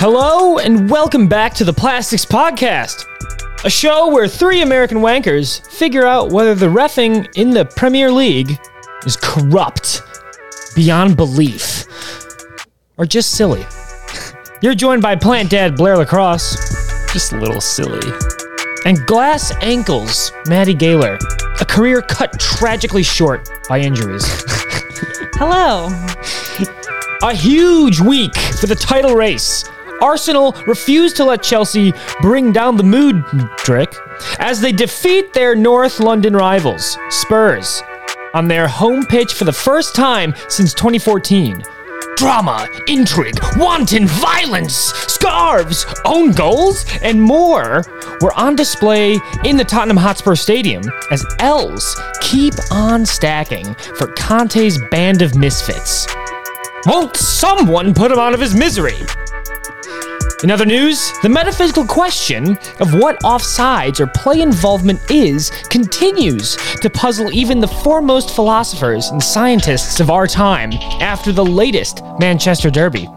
Hello and welcome back to the Plastics Podcast, a show where three American wankers figure out whether the refing in the Premier League is corrupt beyond belief or just silly. You're joined by plant dad Blair Lacrosse Just a little silly. and glass ankles Maddie Gaylor, a career cut tragically short by injuries. Hello. A huge week for the title race. Arsenal refused to let Chelsea bring down the mood trick as they defeat their North London rivals, Spurs, on their home pitch for the first time since 2014. Drama, intrigue, wanton violence, scarves, own goals, and more were on display in the Tottenham Hotspur Stadium as L's keep on stacking for Conte's band of misfits. Won't someone put him out of his misery? In other news, the metaphysical question of what offsides or play involvement is continues to puzzle even the foremost philosophers and scientists of our time after the latest Manchester Derby.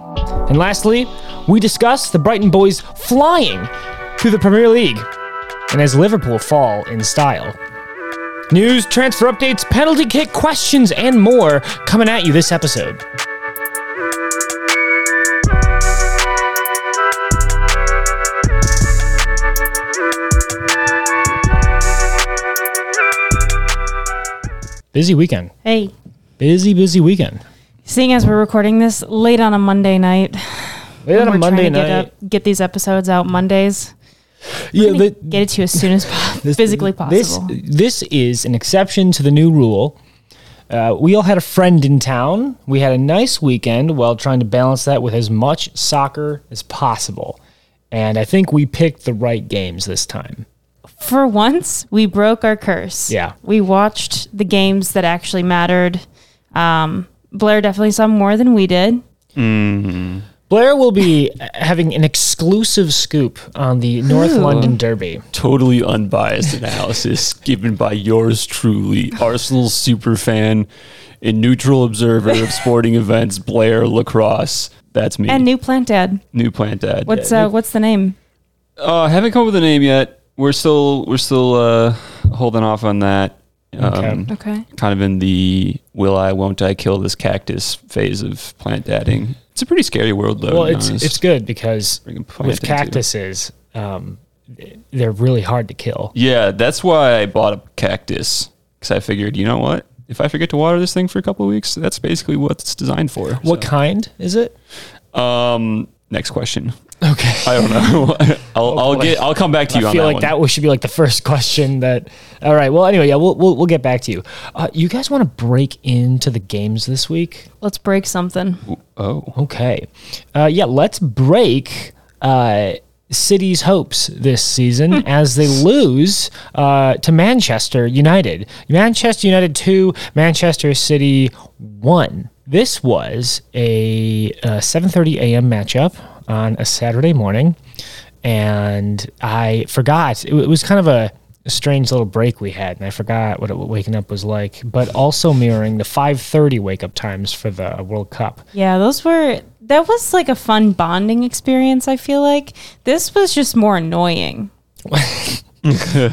And lastly, we discuss the Brighton boys flying through the Premier League and as Liverpool fall in style. News, transfer updates, penalty kick questions, and more coming at you this episode. Busy weekend. Hey. Busy, busy weekend. Seeing as we're recording this late on a Monday night, Late on a we're Monday night. get, up, get these episodes out Mondays. yeah, the- get it to you as soon as po- physically possible. This this is an exception to the new rule. Uh, we all had a friend in town. We had a nice weekend while trying to balance that with as much soccer as possible. And I think we picked the right games this time. For once, we broke our curse. Yeah. We watched the games that actually mattered. Um, Blair definitely saw more than we did. Blair will be having an exclusive scoop on the North Ooh. London Derby. Totally unbiased analysis given by yours truly, Arsenal super fan and neutral observer of sporting events, Blair Lacrosse. That's me. And new plant dad. New plant dad. What's uh, what's the name? Uh, haven't come up with a name yet. We're still we're still uh, holding off on that. Um, Okay. Kind of in the will I won't I kill this cactus phase of plant dadding. It's a pretty scary world though. Well, it's honest. it's good because Bring a plant with cactuses, um, they're really hard to kill. Yeah, that's why I bought a cactus because I figured, you know what? If I forget to water this thing for a couple of weeks, that's basically what it's designed for. What kind is it? Um, next question. Okay. I don't know. I'll, I'll get. I'll come back to you I on feel that like one. that was- should be like the first question that. All right. Well, anyway, yeah, we'll we'll, we'll get back to you. Uh, you guys want to break into the games this week? Let's break something. oh, Okay. Uh, yeah, let's break uh, City's hopes this season as they lose uh, to Manchester United. Manchester United 2, Manchester City 1. This was a, uh 7:30 a.m. matchup on a Saturday morning and I forgot it, it was kind of a, a strange little break we had and I forgot what, it, what waking up was like but also mirroring the 5:30 wake up times for the World Cup. Yeah, those were that was like a fun bonding experience, I feel like. This was just more annoying.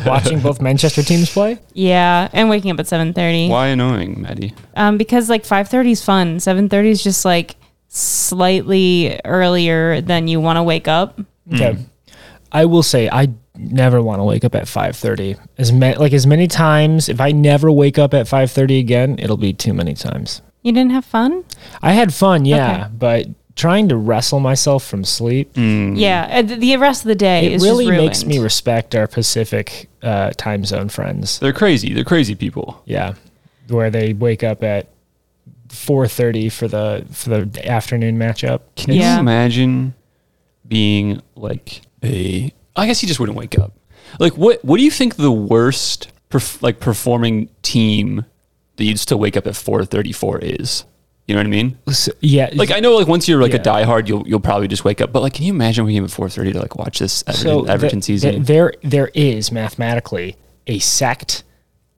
watching both Manchester teams play. Yeah, and waking up at 7:30. why annoying, Maddie? Um because like 5:30 is fun. 7:30 is just like slightly earlier than you want to wake up. Okay. I will say I never want to wake up at 5:30. As many like as many times if I never wake up at 5:30 again, it'll be too many times. You didn't have fun? I had fun, yeah, Okay. but trying to wrestle myself from sleep, Yeah, uh, the rest of the day it is really just makes me respect our Pacific uh, time zone friends. They're crazy. They're crazy people. Yeah. Where they wake up at 4:30 for the for the afternoon matchup. Can Yeah. you imagine being like a? I guess you just wouldn't wake up. Like what? What do you think the worst, perf- like performing team that you'd still wake up at four thirty four is? You know what I mean? So- yeah. Like I know, like once you're like Yeah. a diehard, you'll you'll probably just wake up. But like, can you imagine waking up at four thirty to like watch this Everton, the- Everton the- season? there there is mathematically a sect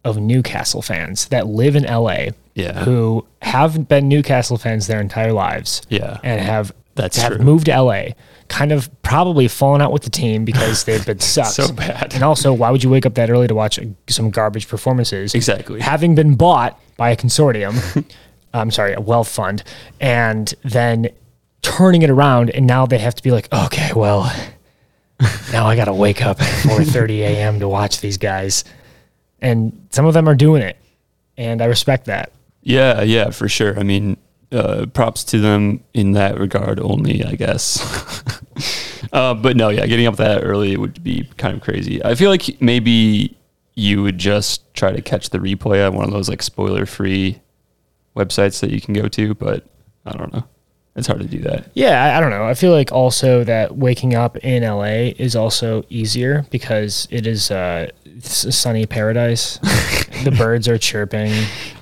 of Newcastle fans that live in LA Yeah. who have been Newcastle fans their entire lives Yeah. and have That's have true. moved to LA, kind of probably fallen out with the team because they've been sucks. So bad. And also, why would you wake up that early to watch uh, some garbage performances? Exactly. Having been bought by a consortium, I'm sorry, a wealth fund, and then turning it around, and now they have to be like, okay, well, now I got to wake up at 4:30 a.m. to watch these guys, and some of them are doing it, and I respect that. Yeah, yeah, for sure. I mean, uh, props to them in that regard only, I guess. uh, but no, yeah, getting up that early would be kind of crazy. I feel like maybe you would just try to catch the replay on one of those like spoiler free websites that you can go to, but I don't know. It's hard to do that. Yeah, I, I don't know. I feel like also that waking up in LA is also easier because it is uh, a sunny paradise. the birds are chirping.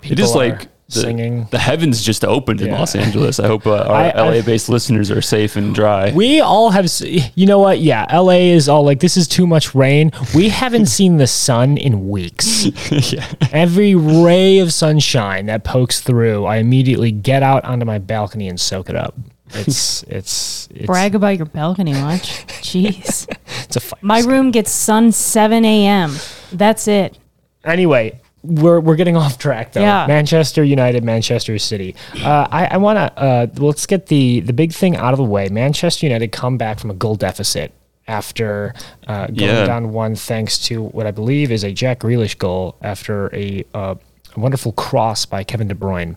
People it is are like the, singing. the heavens just opened in Yeah. Los Angeles. I hope uh, our I- I- LA based listeners are safe and dry. We all have, you know what? Yeah, LA is all like, this is too much rain. We haven't seen the sun in weeks. yeah. Every ray of sunshine that pokes through, I immediately get out onto my balcony and soak it up. It's, it's, it's, Brag about your balcony watch. Jeez. it's a fight. My room gets sun 7 a.m. That's it. anyway, we're we're getting off track though. Yeah. Manchester United, Manchester City. Uh, I I want to uh, let's get the the big thing out of the way. Manchester United come back from a goal deficit after uh, going Yeah. down one, thanks to what I believe is a Jack Grealish goal after a, uh, a wonderful cross by Kevin De Bruyne,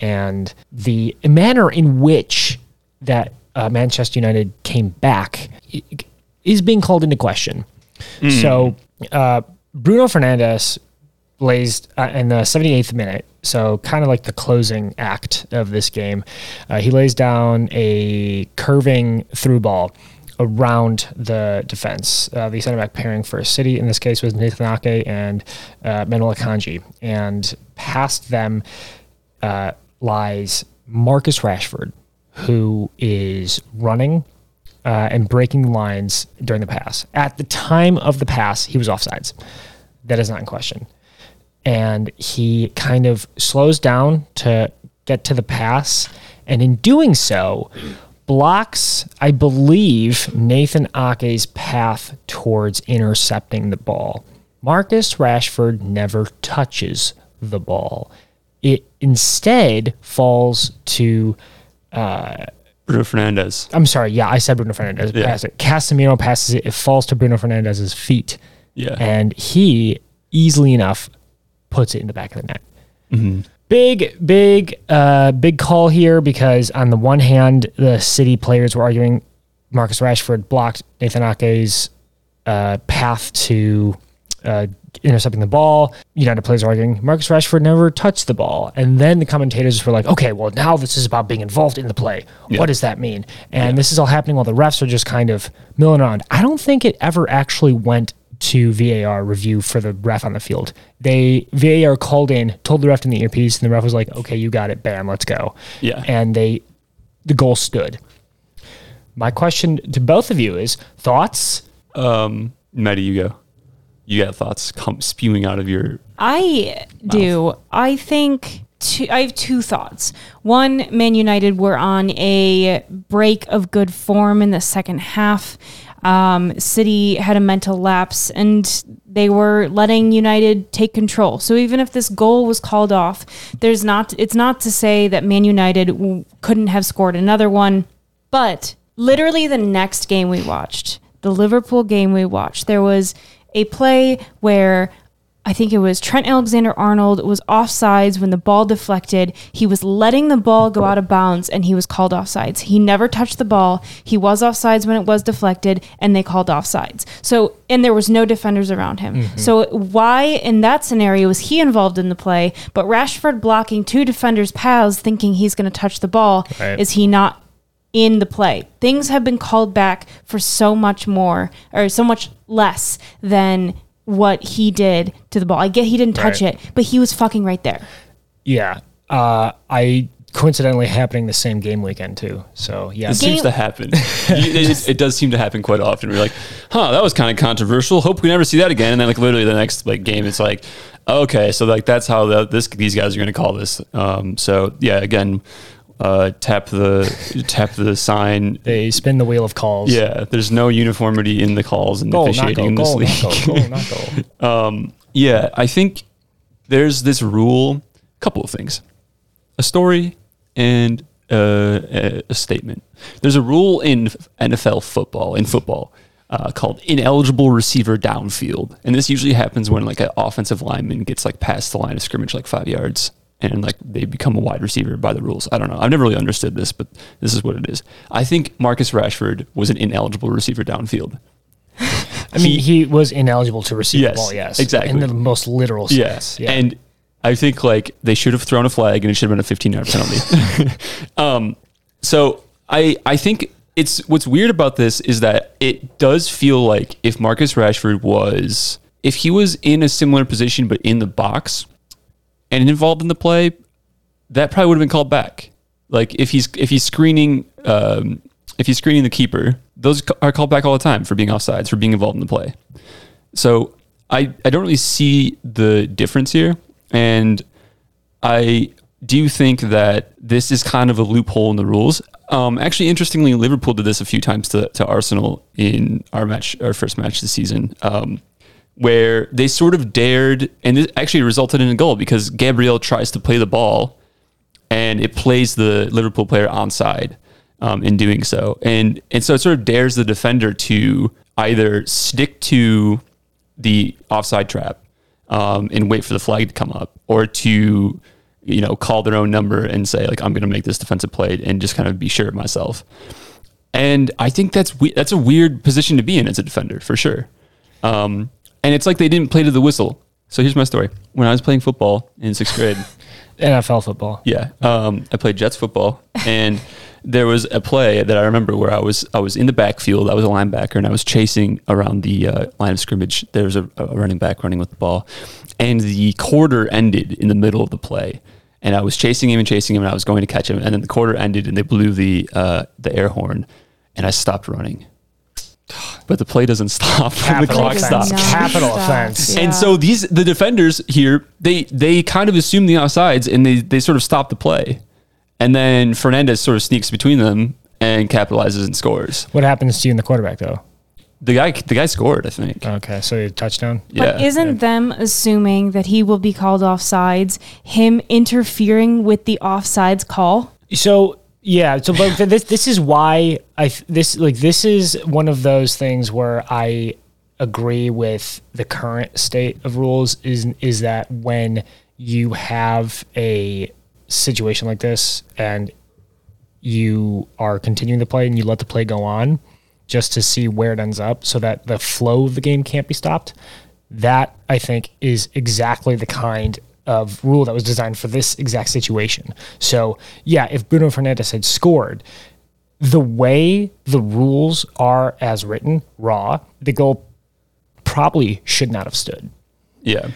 and the manner in which that uh, Manchester United came back is being called into question. So uh, Bruno Fernandes lays uh, in the 78th minute, so kind of like the closing act of this game. Uh, he lays down a curving through ball around the defense. Uh, the center back pairing for City in this case was Nathan Ake and uh, Manuel Akanji, and past them uh, lies Marcus Rashford, who is running uh, and breaking lines during the pass. At the time of the pass, he was offsides. That is not in question. And he kind of slows down to get to the pass. And in doing so, blocks, I believe, Nathan Ake's path towards intercepting the ball. Marcus Rashford never touches the ball. It instead falls to uh, Bruno Fernandes. I'm sorry. Yeah, I said Bruno Fernandes. Yeah. Pass it. Casemiro passes it. It falls to Bruno Fernandes's feet, Yeah. and he easily enough puts it in the back of the net. Mm-hmm. Big, big, uh, big call here because on the one hand, the City players were arguing Marcus Rashford blocked Nathan Ake's uh, path to uh, intercepting the ball. United players are arguing Marcus Rashford never touched the ball. And then the commentators were like, okay, well, now this is about being involved in the play. Yeah. What does that mean? And this is all happening while the refs are just kind of milling around. I don't think it ever actually went to VAR review for the ref on the field. They VAR called in, told the ref in the earpiece, and the ref was like, "Okay, you got it. Bam, let's go." Yeah. And they, the goal stood. My question to both of you is thoughts. Um, Maddie, you go. You got thoughts come spewing out of your. I do. I think two, I have two thoughts. One, Man United were on a break of good form in the second half. Um, City had a mental lapse and they were letting United take control. So even if this goal was called off, there's not. It's not to say that Man United w- couldn't have scored another one, but literally the next game we watched, the Liverpool game we watched, there was a play where I think it was Trent Alexander Arnold was offsides when the ball deflected. He was letting the ball go out of bounds and he was called offsides. He never touched the ball. He was offsides when it was deflected and they called offsides. So, and there was no defenders around him. Mm-hmm. So, why in that scenario was he involved in the play, but Rashford blocking two defenders' paths thinking he's going to touch the ball? Right. Is he not in the play. Things have been called back for so much more or so much less than what he did to the ball. I get he didn't touch Right. it, but he was fucking right there. Yeah. Uh, I coincidentally happening the same game weekend too. So yeah. It seems to happen. it, it, it does seem to happen quite often. We're like, huh, that was kind of controversial. Hope we never see that again. And then like literally the next like game, it's like, okay, so like that's how the, this these guys are going to call this. Um, so yeah, again, uh, tap the tap the sign. They spin the wheel of calls. Yeah, there's no uniformity in the calls and Goal, officiating goal, in this goal, league. not goal, goal, not goal. Um, yeah, I think there's this rule, A couple of things, a story and uh, a, a statement. There's a rule in NFL football, in football, uh, called ineligible receiver downfield, and this usually happens when like an offensive lineman gets like past the line of scrimmage like five yards. And like they become a wide receiver by the rules. I don't know. I've never really understood this, but this is what it is. I think Marcus Rashford was an ineligible receiver downfield. I mean, he, was ineligible to receive Yes, the ball. Yes, exactly. in the most literal sense. Yeah. And I think like they should have thrown a flag and it should have been a 15 yard penalty. um, so I I think it's what's weird about this is that it does feel like if Marcus Rashford was if he was in a similar position but in the box and involved in the play, that probably would have been called back. Like if he's if he's screening um, if he's screening the keeper, those are called back all the time for being offsides for being involved in the play. So I I don't really see the difference here, and I do think that this is kind of a loophole in the rules. Um, actually, interestingly, Liverpool did this a few times to, to Arsenal in our match, our first match this season, um, where they sort of dared, and it actually resulted in a goal because Gabriel tries to play the ball, and it plays the Liverpool player onside um, in doing so, and and so it sort of dares the defender to either stick to the offside trap um, and wait for the flag to come up, or to you know call their own number and say like I'm going to make this defensive play and just kind of be sure of myself. And I think that's we- that's a weird position to be in as a defender for sure. Um, and it's like they didn't play to the whistle. So here's my story. When I was playing football in sixth grade, NFL football. yeah, um, I played Jets football, and there was a play that I remember where I was I was in the backfield. I was a linebacker, and I was chasing around the uh, line of scrimmage. There was a, a running back running with the ball, and the quarter ended in the middle of the play. And I was chasing him and chasing him, and I was going to catch him. And then the quarter ended, and they blew the uh, the air horn, and I stopped running. But the play doesn't stop. when the clock offense. stops. Capital offense. yeah. And so these the defenders here, they they kind of assume the offsides and they they sort of stop the play. And then Fernandes sort of sneaks between them and capitalizes and scores. What happens to you in the quarterback though? The guy the guy scored, I think. Okay, so a touchdown. But yeah. isn't them assuming that he will be called offsides, him interfering with the offsides call? So yeah, so but this this is why I this like this is one of those things where I agree with the current state of rules is is that when you have a situation like this and you are continuing the play and you let the play go on just to see where it ends up so that the flow of the game can't be stopped. That I think is exactly the kind of rule that was designed for this exact situation. So, yeah, if Bruno Fernandes had scored, the way the rules are as written, raw, the goal probably should not have stood Yeah.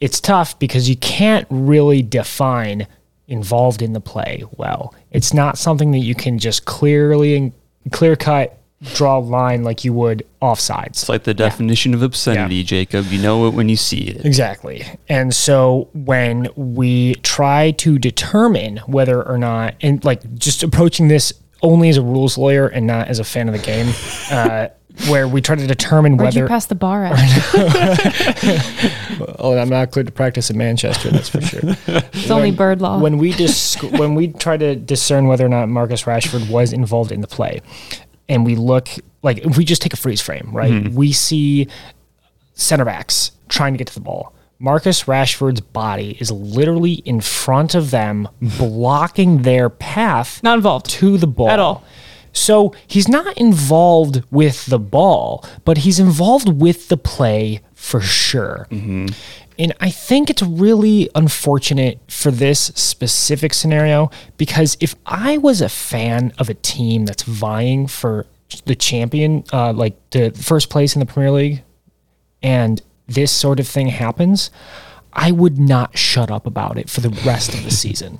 it's tough because you can't really define involved in the play well. It's not something that you can just clearly and clear cut draw a line like you would offsides. It's like the definition of obscenity, Jacob. You know it when you see it. Exactly. And so when we try to determine whether or not, and like just approaching this only as a rules lawyer and not as a fan of the game, uh, where we try to determine Where'd you whether. pass the bar at? Oh, I'm not cleared to practice in Manchester, that's for sure. It's only bird law. when we dis- when we try to discern whether or not Marcus Rashford was involved in the play, and we look like if we just take a freeze frame, right? Mm-hmm. We see center backs trying to get to the ball. Marcus Rashford's body is literally in front of them, blocking their path Not involved. to the ball At all. So he's not involved with the ball, but he's involved with the play for sure. Mm-hmm. And I think it's really unfortunate for this specific scenario because if I was a fan of a team that's vying for the champion, uh, like the first place in the Premier League, and this sort of thing happens, I would not shut up about it for the rest of the season.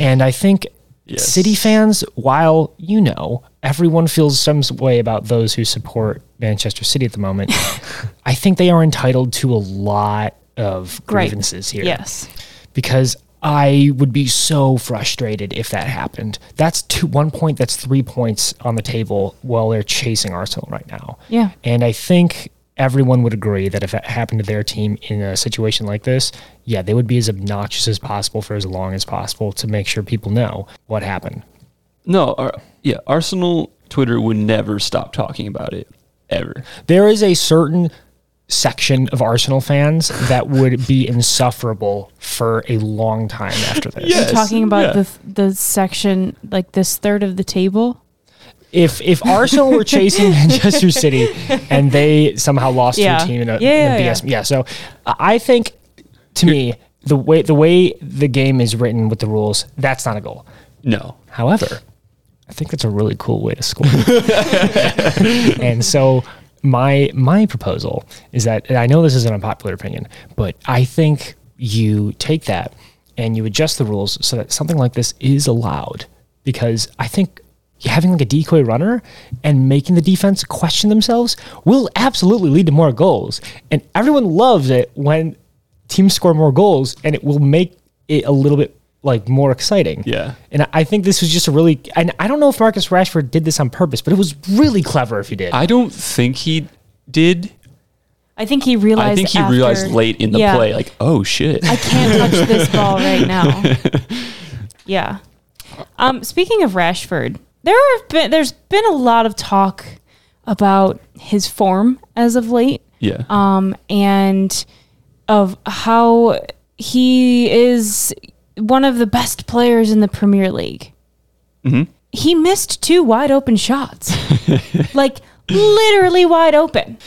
And I think Yes. City fans, while you know everyone feels some way about those who support Manchester City at the moment, I think they are entitled to a lot of Great. grievances here Yes. because I would be so frustrated if that happened. That's two one point. That's three points on the table while they're chasing Arsenal right now. Yeah. and I think everyone would agree that if it happened to their team in a situation like this, yeah, they would be as obnoxious as possible for as long as possible to make sure people know what happened. No, Ar- yeah, Arsenal Twitter would never stop talking about it ever. There is a certain section of Arsenal fans that would be insufferable for a long time after this. Yeah. Yes, Talking about yeah. the the section like this third of the table. If if Arsenal were chasing Manchester City and they somehow lost to a team in a, Yeah, in a yeah, BS, yeah. So I think to me the way the way the game is written with the rules, that's not a goal. No. However, I think that's a really cool way to score. and so my my proposal is that I know this is an unpopular opinion, but I think you take that and you adjust the rules so that something like this is allowed because I think having like a decoy runner and making the defense question themselves will absolutely lead to more goals. And everyone loves it when teams score more goals and it will make it a little bit like more exciting. Yeah. And I- I think this was just a really, and I don't know if Marcus Rashford did this on purpose, but it was really clever if he did. I don't think he did. I think he realized. I think he after- realized late in the Yeah. play, like, oh shit. I can't touch this ball right now. Yeah. Um, speaking of Rashford, there have been there's been a lot of talk about his form as of late, yeah. um, and of how he is one of the best players in the Premier League. Mm-hmm. He missed two wide open shots, like literally wide open.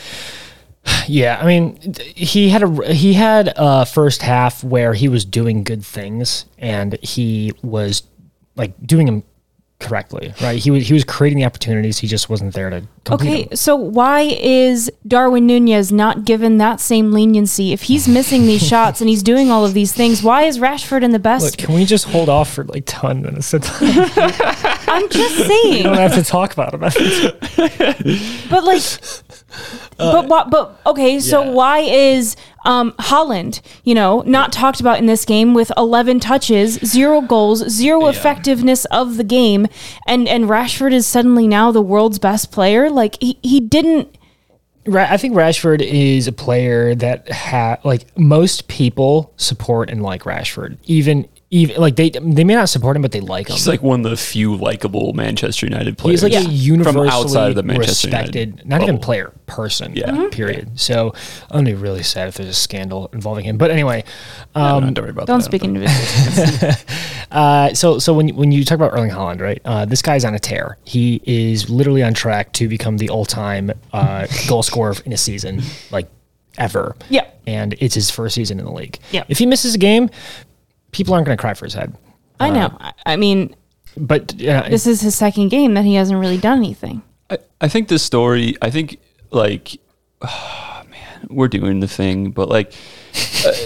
Yeah, I mean, he had a he had a first half where he was doing good things and he was like doing them correctly, right? He was he was creating the opportunities. He just wasn't there to complete Okay, them. so why is Darwin Nunez not given that same leniency? If he's missing these shots and he's doing all of these things, why is Rashford in the Look, best? can we just hold off for like ten minutes? at a time? I'm just we saying, don't have to talk about him. but like, but what? But okay, so Uh, yeah. why is um, Haaland, you know, not talked about in this game with 11 touches, zero goals, zero effectiveness of the game, and and Rashford is suddenly now the world's best player? Like he he didn't. Ra- I think Rashford is a player that ha- like most people support and like Rashford. Even even like they they may not support him, but they like him. He's like one of the few likable Manchester United players. He's like a universally from outside of the Manchester respected, United not even player, person. Yeah. Mhm. Period. So I'm gonna be really sad if there's a scandal involving him. But anyway, No, no, don't worry about Don't that. speak individually. uh, so so when when you talk about Erling Haaland, right? Uh, this guy's on a tear. He is literally on track to become the all-time uh, goal scorer in a season, like ever. Yeah. And it's his first season in the league. Yeah. If he misses a game, people aren't gonna cry for his head. I know. I, I mean, But uh, this is his second game that he hasn't really done anything. I, I think this story, I think like, man, we're doing the thing, but like,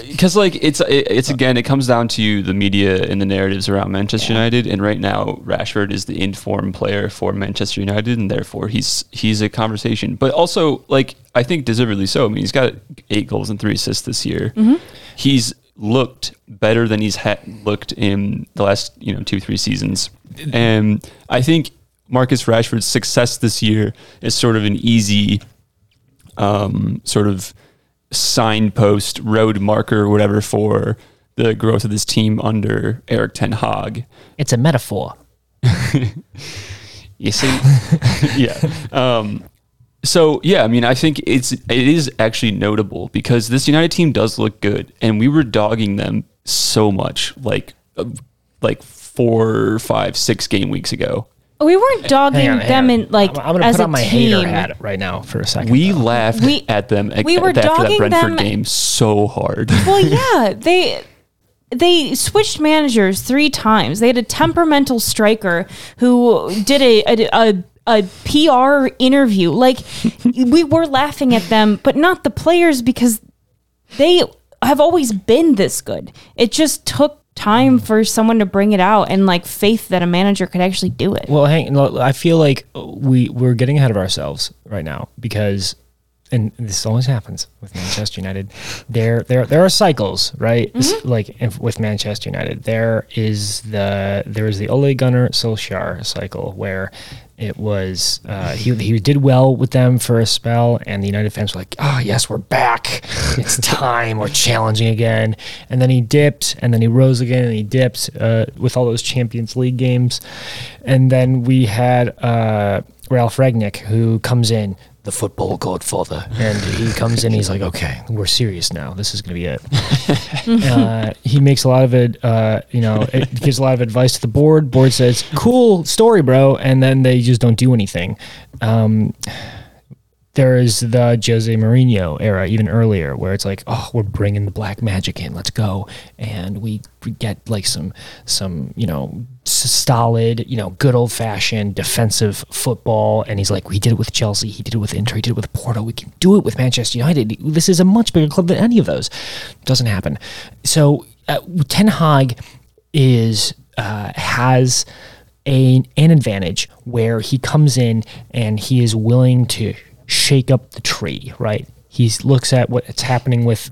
because like it's it, it's again, it comes down to the media and the narratives around Manchester United, and right now Rashford is the informed player for Manchester United, and therefore he's he's a conversation. But also, like, I think deservedly so. I mean, he's got eight goals and three assists this year. He's looked better than he's had looked in the last you know two three seasons, and I think Marcus Rashford's success this year is sort of an easy um, sort of signpost, road marker, whatever, for the growth of this team under Erik Ten Hag. it's a metaphor. You see, yeah. Um, so yeah, I mean, I think it's it is actually notable because this United team does look good, and we were dogging them so much, like uh, like four, five, six game weeks ago. We weren't dogging Hang on, hang them on. in like I'm, I'm gonna as put a on my team. hater hat right now for a second. We though. laughed We- at them at, we were after that dogging Brentford them- game so hard. Well, yeah, they they switched managers three times. They had a temperamental striker who did a a, a, a PR interview. Like we were laughing at them, but not the players because they have always been this good. It just took time for someone to bring it out and like faith that a manager could actually do it. Well, hang. I feel like we we're getting ahead of ourselves right now because and this always happens with Manchester United. There, there, there are cycles, right? It's mm-hmm. Like if, with Manchester United, there is the there is the Ole Gunnar Solskjaer cycle where it was uh, he he did well with them for a spell, and the United fans were like, "Oh yes, we're back. It's time. We're challenging again." And then he dipped, and then he rose again, and he dipped uh, with all those Champions League games, and then we had uh, Ralf Rangnick who comes in. The football godfather, and he comes in. He's like, "Okay, we're serious now. This is going to be it." uh, he makes a lot of it. Uh, you know, it gives a lot of advice to the board. Board says, "Cool story, bro," and then they just don't do anything. Um, there is the Jose Mourinho era, even earlier, where it's like, oh, we're bringing the black magic in. Let's go, and we get like some, some, you know, solid, you know, good old fashioned defensive football. And he's like, we did it with Chelsea, he did it with Inter, he did it with Porto. We can do it with Manchester United. This is a much bigger club than any of those. Doesn't happen. So uh, Ten Hag is uh, has a, an advantage where he comes in and he is willing to shake up the tree, right? He looks at what's happening with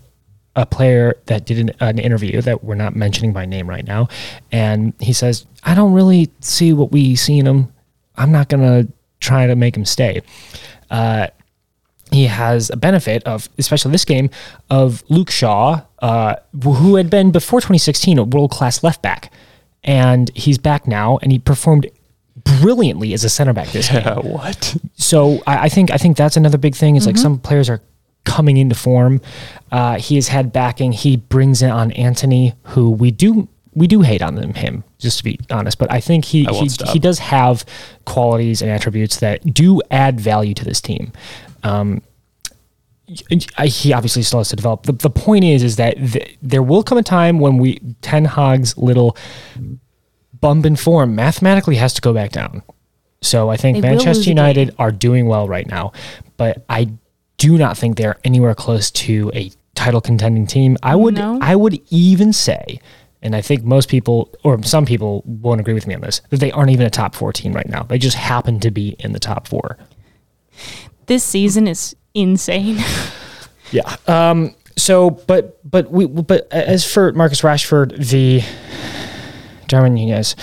a player that did an, an interview that we're not mentioning by name right now, and he says, "I don't really see what we see in him. I'm not gonna try to make him stay." Uh, he has a benefit of, especially this game, of Luke Shaw, uh, who had been before 2016 a world class left back, and he's back now, and he performed brilliantly as a center back this game. What? So I, I think I think that's another big thing. Is like some players are coming into form. Uh, he has had backing. He brings in on Antony, who we do we do hate on them, him, just to be honest. But I think he I he, he does have qualities and attributes that do add value to this team. Um, he obviously still has to develop. The, the point is, is that th- there will come a time when we Ten Hag's little bump in form mathematically has to go back down. So I think They Manchester United are doing well right now, but I do not think they're anywhere close to a title contending team. I would No? I would even say, and I think most people or some people won't agree with me on this, that they aren't even a top four team right now. They just happen to be in the top four. This season is insane. Yeah. Um. So, but but we but as for Marcus Rashford v. Darwin Nunez,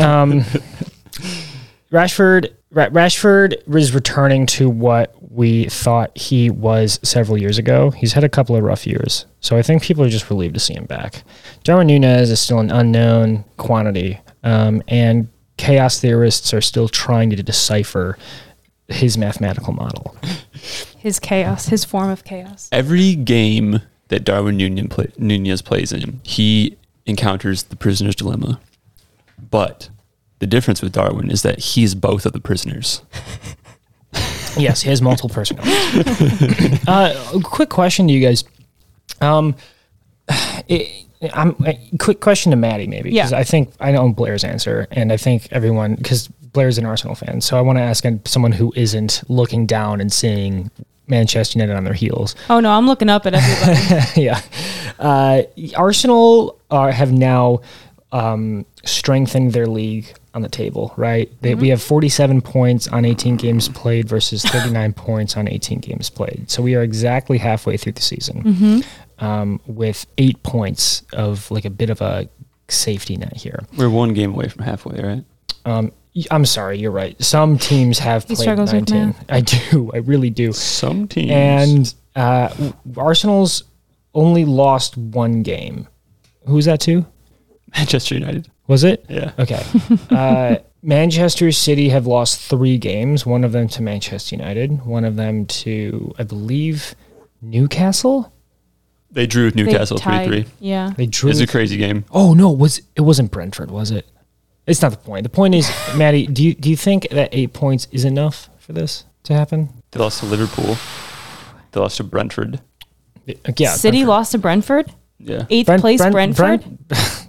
um, Rashford Ra- Rashford is returning to what we thought he was several years ago. He's had a couple of rough years, so I think people are just relieved to see him back. Darwin Nunez is still an unknown quantity, um, and chaos theorists are still trying to decipher his mathematical model. his chaos, his form of chaos. Every game that Darwin Nunez, play, Nunez plays in, he encounters the prisoner's dilemma. But the difference with Darwin is that he's both of the prisoners. Yes, he has multiple personalities. uh, a quick question to you guys. Um, it, I'm a quick question to Maddie, maybe because Yeah. I think I know Blair's answer, and I think everyone because Blair's an Arsenal fan, so I want to ask someone who isn't looking down and seeing Manchester United on their heels. Oh no, I'm looking up at everybody. yeah, uh, Arsenal are, have now um, strengthened their league on the table. Right, they, we have 47 points on 18 games played versus 39 points on 18 games played. So we are exactly halfway through the season um, with eight points of like a bit of a safety net here. We're one game away from halfway, right? Um, y- I'm sorry, you're right. Some teams have He played 19. I do. I really do. Some teams. And uh, Arsenal's only lost one game. Who's that to? Manchester United. Was it? Yeah. Okay. uh, Manchester City have lost three games. One of them to Manchester United. One of them to, I believe, Newcastle. They drew with Newcastle three three. Yeah. They drew. It's a crazy game. oh no, it was it wasn't Brentford? Was it? It's not the point. The point is, Maddie, do you do you think that eight points is enough for this to happen? They lost to Liverpool. They lost to Brentford. Yeah. City Brentford. lost to Brentford. Yeah. Eighth Brent- place Brent- Brentford. Brent-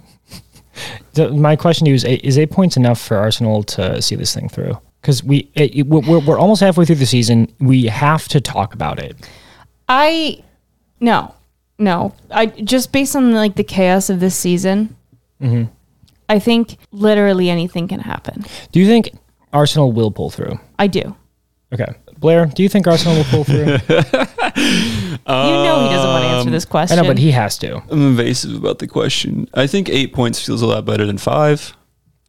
The- my question to you is: Is eight points enough for Arsenal to see this thing through? Because we it, it- we're, we're almost halfway through the season. We have to talk about it. I no, no. I just based on like the chaos of this season. Mm-hmm. I think literally anything can happen. Do you think Arsenal will pull through? I do. Okay. Blair, do you think Arsenal will pull through? you know he doesn't want to answer this question. I question. know, but he has to. I'm invasive about the question. I think eight points feels a lot better than five.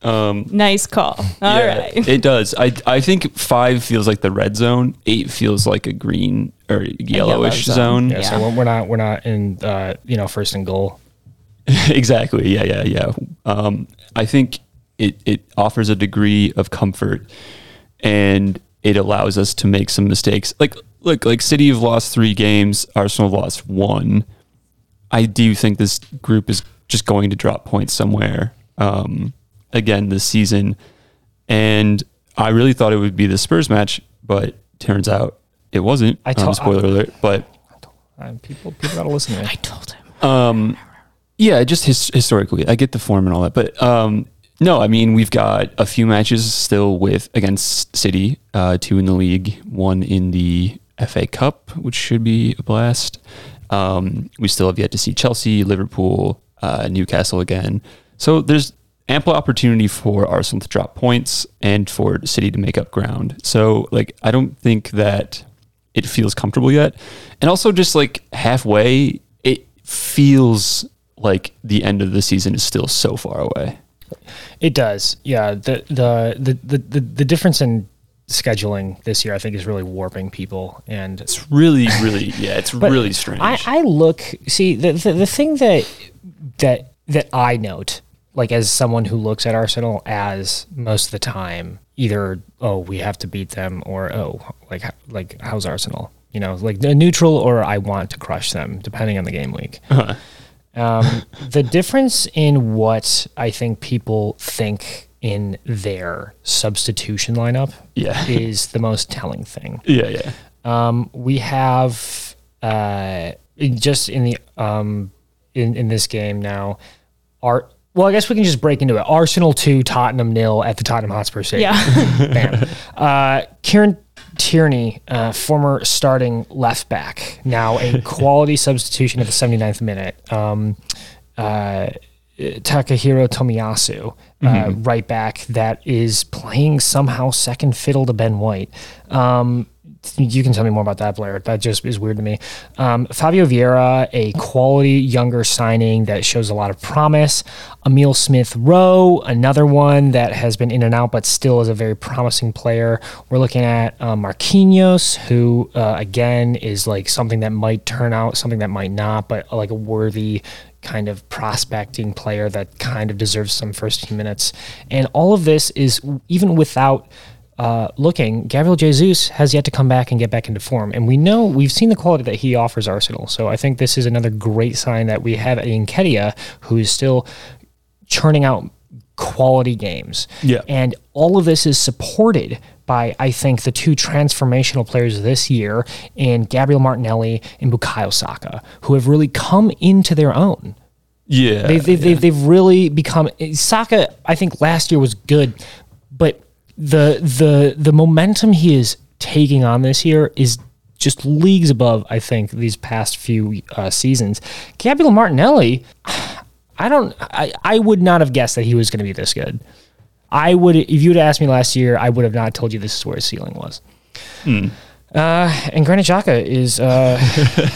Um, nice call. All right. yeah, it does. I I think five feels like the red zone. Eight feels like a green or yellowish zone. zone. Yeah, so Yeah. we're, we're not we're not in uh, you know first and goal. exactly. Yeah, yeah, yeah. Um, I think it it offers a degree of comfort, and it allows us to make some mistakes. Like look, like City have lost three games. Arsenal have lost one. I do think this group is just going to drop points somewhere um, again this season, and I really thought it would be the Spurs match, but turns out it wasn't. I um, told- spoiler alert, but Uh, people people gotta listen to me. I told him. um, yeah, just his, historically, I get the form and all that, but um, no, I mean we've got a few matches still with against City, uh, two in the league, one in the FA Cup, which should be a blast. Um, we still have yet to see Chelsea, Liverpool, uh, Newcastle again. So there's ample opportunity for Arsenal to drop points and for City to make up ground. So like I don't think that it feels comfortable yet. And also just like halfway, it feels like the end of the season is still so far away. It does. Yeah. The the the the the, difference in scheduling this year, I think, is really warping people. And It's really, really, yeah, it's really strange. I, I look see the, the the thing that that that I note, like as someone who looks at Arsenal as most of the time, either oh we have to beat them or oh like like how's Arsenal, you know, like the neutral or I want to crush them, depending on the game week. Uh-huh. Um, the difference in what I think people think in their substitution lineup Yeah. is the most telling thing. yeah, yeah. Um, we have uh, in- just in the um, in in this game now. Art. Well, I guess we can just break into it. Arsenal two, Tottenham nil at the Tottenham Hotspur Stadium. Yeah. Bam. Uh, Kieran Tierney, uh, former starting left back, now a quality substitution at the 79th minute. Um, uh, Takahiro Tomiyasu, uh, right back, that is playing somehow second fiddle to Ben White. Um, you can tell me more about that, Blair. That just is weird to me. Um, Fabio Vieira, a quality younger signing that shows a lot of promise. Emil Smith Rowe, another one that has been in and out, but still is a very promising player. We're looking at uh, Marquinhos, who uh, again is like something that might turn out, something that might not, but like a worthy kind of prospecting player that kind of deserves some first team minutes. And all of this is even without uh, looking, Gabriel Jesus has yet to come back and get back into form. And we know we've seen the quality that he offers Arsenal. So I think this is another great sign that we have a Nketiah who is still churning out quality games. Yeah. And all of this is supported by, I think, the two transformational players this year in Gabriel Martinelli and Bukayo Saka, who have really come into their own. Yeah. They've, they've, they've, they've really become Saka. I think last year was good, the the the momentum he is taking on this year is just leagues above. I think these past few uh, seasons. Gabriel Martinelli, I don't. I, I would not have guessed that he was going to be this good. I would if you would asked me last year, I would have not told you this is where his ceiling was. Uh, and Granit Xhaka is uh,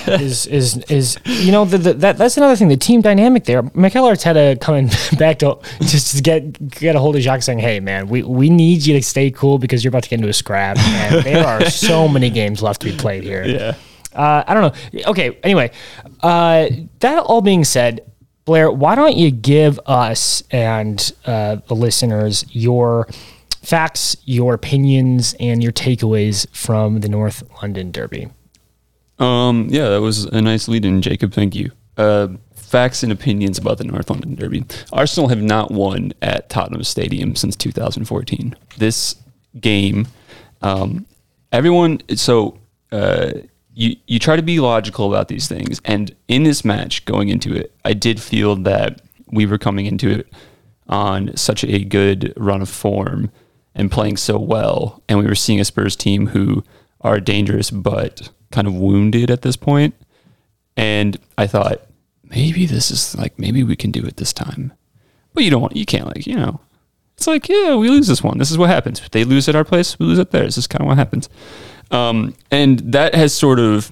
is is is you know the, the, that that's another thing the team dynamic there. Mikel Arteta coming back to just to get get a hold of Xhaka saying, "Hey man, we, we need you to stay cool because you're about to get into a scrap, and there are so many games left to be played here." yeah. Uh, I don't know. Okay. Anyway, uh, that all being said, Blair, why don't you give us and uh, the listeners your facts, your opinions, and your takeaways from the North London Derby? Um, yeah, that was a nice lead in, Jacob. Thank you. Uh, facts and opinions about the North London Derby. Arsenal have not won at Tottenham Stadium since 2014. This game, um, everyone, so uh, you, you try to be logical about these things. And in this match, going into it, I did feel that we were coming into it on such a good run of form and playing so well. And we were seeing a Spurs team who are dangerous but kind of wounded at this point. And I thought, maybe this is like, maybe we can do it this time. But you don't want, you can't, like, you know, it's like, yeah, we lose this one. This is what happens. They lose at our place, we lose at theirs. This is kind of what happens. Um, and that has sort of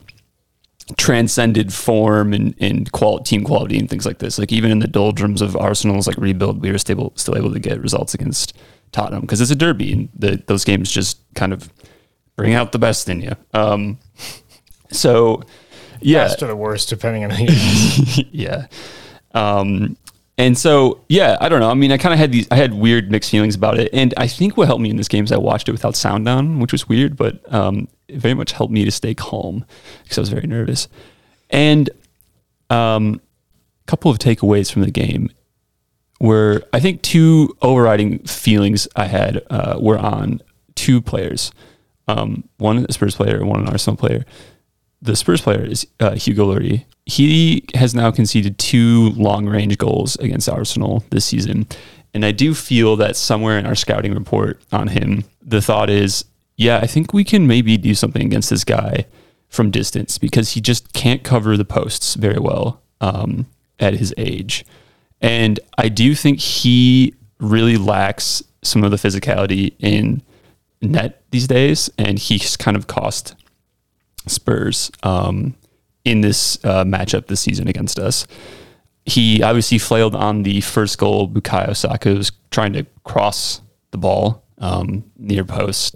transcended form and, and qual- team quality and things like this. Like even in the doldrums of Arsenal's like rebuild, we were still still able to get results against Tottenham because it's a derby and the, those games just kind of bring out the best in you. Um, so yeah, Best or the worst, depending on who. you- yeah. Um, and so, yeah, I don't know. I mean, I kind of had these, I had weird mixed feelings about it. And I think what helped me in this game is I watched it without sound down, which was weird, but um, it very much helped me to stay calm because I was very nervous. And um, a couple of takeaways from the game were, I think, two overriding feelings I had uh, were on two players. Um, one a Spurs player, one an Arsenal player the Spurs player is uh, Hugo Lloris. He has now conceded two long range goals against Arsenal this season. And I do feel that somewhere in our scouting report on him, the thought is, yeah, I think we can maybe do something against this guy from distance because he just can't cover the posts very well um, at his age. And I do think he really lacks some of the physicality in net these days. And he's kind of cost Spurs um, in this uh, matchup this season against us. He obviously flailed on the first goal. Bukayo Saka was trying to cross the ball um, near post,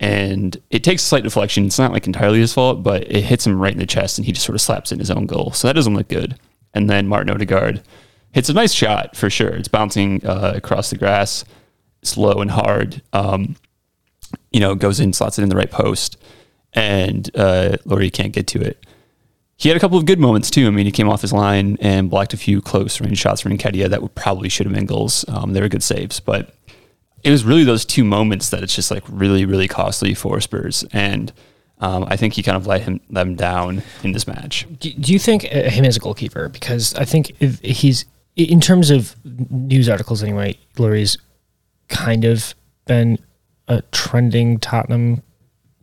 and it takes a slight deflection. It's not like entirely his fault, but it hits him right in the chest, and he just sort of slaps in his own goal. So that doesn't look good. And then Martin Odegaard hits a nice shot for sure. It's bouncing uh, across the grass, slow and hard. Um, you know, goes in, slots it in the right post and uh, Lloris can't get to it. He had a couple of good moments too. I mean, he came off his line and blocked a few close range shots from Nketiah that would probably should have been goals. Um, they were good saves, but it was really those two moments that it's just like really, really costly for Spurs. And um, I think he kind of let him let him down in this match. do, do you think uh, him as a goalkeeper? Because I think he's in terms of news articles anyway, Lloris's kind of been a trending Tottenham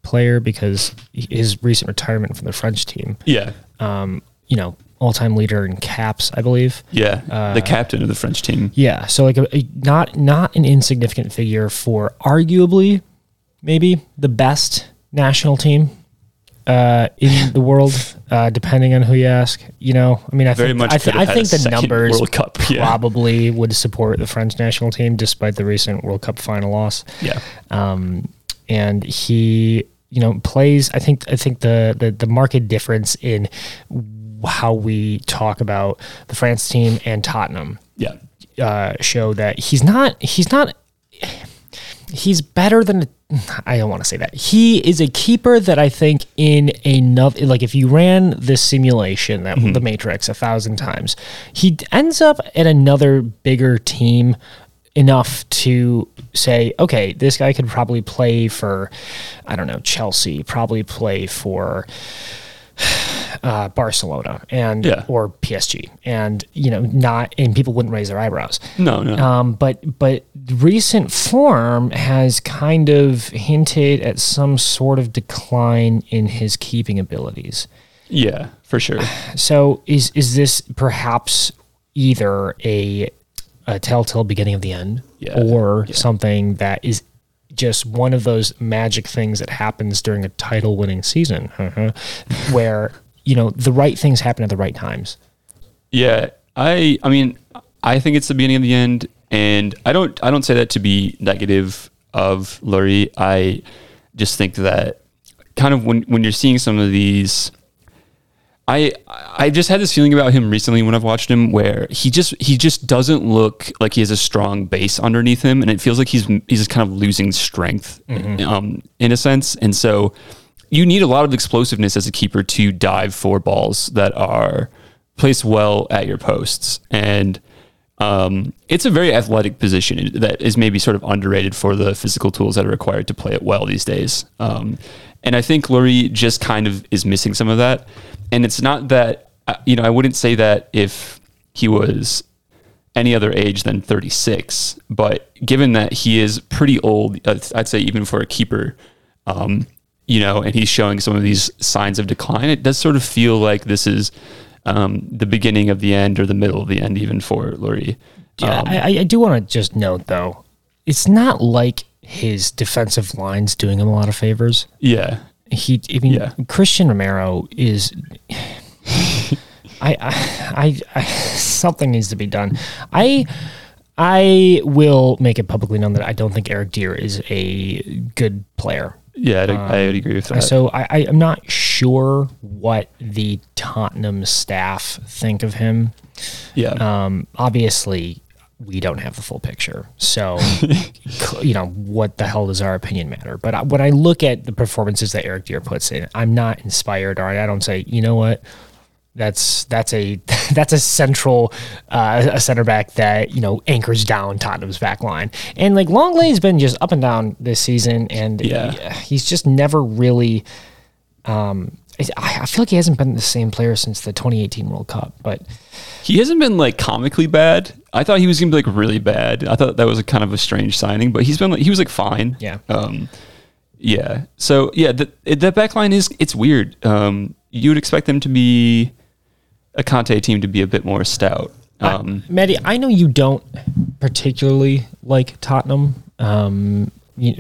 player because his recent retirement from the French team. Yeah, Um, you know, all-time leader in caps, I believe. yeah. the captain of the French team. Yeah, so like a, a not not an insignificant figure for arguably maybe the best national team uh, in the world, uh, depending on who you ask. You know, I mean, I Very think much I, th- I think the numbers World Cup, yeah. probably would support the French national team despite the recent World Cup final loss. Yeah, Um, and he, you know, plays. I think I think the the the market difference in how we talk about the France team and Tottenham yeah, uh, show that he's not he's not he's better than I don't want to say that he is a keeper that I think in another like if you ran this simulation that the Matrix a thousand times he ends up at another bigger team enough to say okay this guy could probably play for I don't know Chelsea probably play for uh, Barcelona and Yeah. or PSG, and you know, not and people wouldn't raise their eyebrows. no, no. Um, but but recent form has kind of hinted at some sort of decline in his keeping abilities. yeah, for sure. So is is this perhaps either a a telltale beginning of the end, Yeah, or yeah. something that is just one of those magic things that happens during a title winning season, uh-huh, where you know the right things happen at the right times. Yeah, I I mean I think it's the beginning of the end, and I don't I don't say that to be negative of Lloris. I just think that kind of when when you're seeing some of these. I I just had this feeling about him recently when I've watched him where he just he just doesn't look like he has a strong base underneath him and it feels like he's he's just kind of losing strength um, in a sense and so you need a lot of explosiveness as a keeper to dive for balls that are placed well at your posts and um, it's a very athletic position that is maybe sort of underrated for the physical tools that are required to play it well these days. Um, and I think Lloris just kind of is missing some of that. And it's not that, uh, you know, I wouldn't say that if he was any other age than 36, but given that he is pretty old, uh, I'd say even for a keeper, um, you know, and he's showing some of these signs of decline, it does sort of feel like this is um, the beginning of the end or the middle of the end, even for Lloris. Yeah, Um, I, I- do want to just note though, it's not like his defensive line's doing him a lot of favors. yeah, He, I mean, Yeah. Cristian Romero is. I, I, I, I, something needs to be done. I, I will make it publicly known that I don't think Eric Dier is a good player. Yeah, I'd, I would agree with that. So I, I am not sure what the Tottenham staff think of him. yeah, Um, obviously, we don't have the full picture. So, you know, what the hell does our opinion matter? But I, when I look at the performances that Eric Dier puts in, I'm not inspired, or I don't say, you know what, that's that's a that's a central uh, a center back that you know anchors down Tottenham's back line. And like Lenglet's been just up and down this season, and Yeah. he- he's just never really. Um, I, I feel like he hasn't been the same player since the 2018 World Cup, but. he hasn't been like comically bad. I thought he was gonna be like really bad. I thought that was a kind of a strange signing, but he's been like, he was like fine. Yeah. Um, yeah. So yeah, the, that back line is it's weird. Um, you would expect them to be a Conte team to be a bit more stout. Um, Maddie, I know you don't particularly like Tottenham um,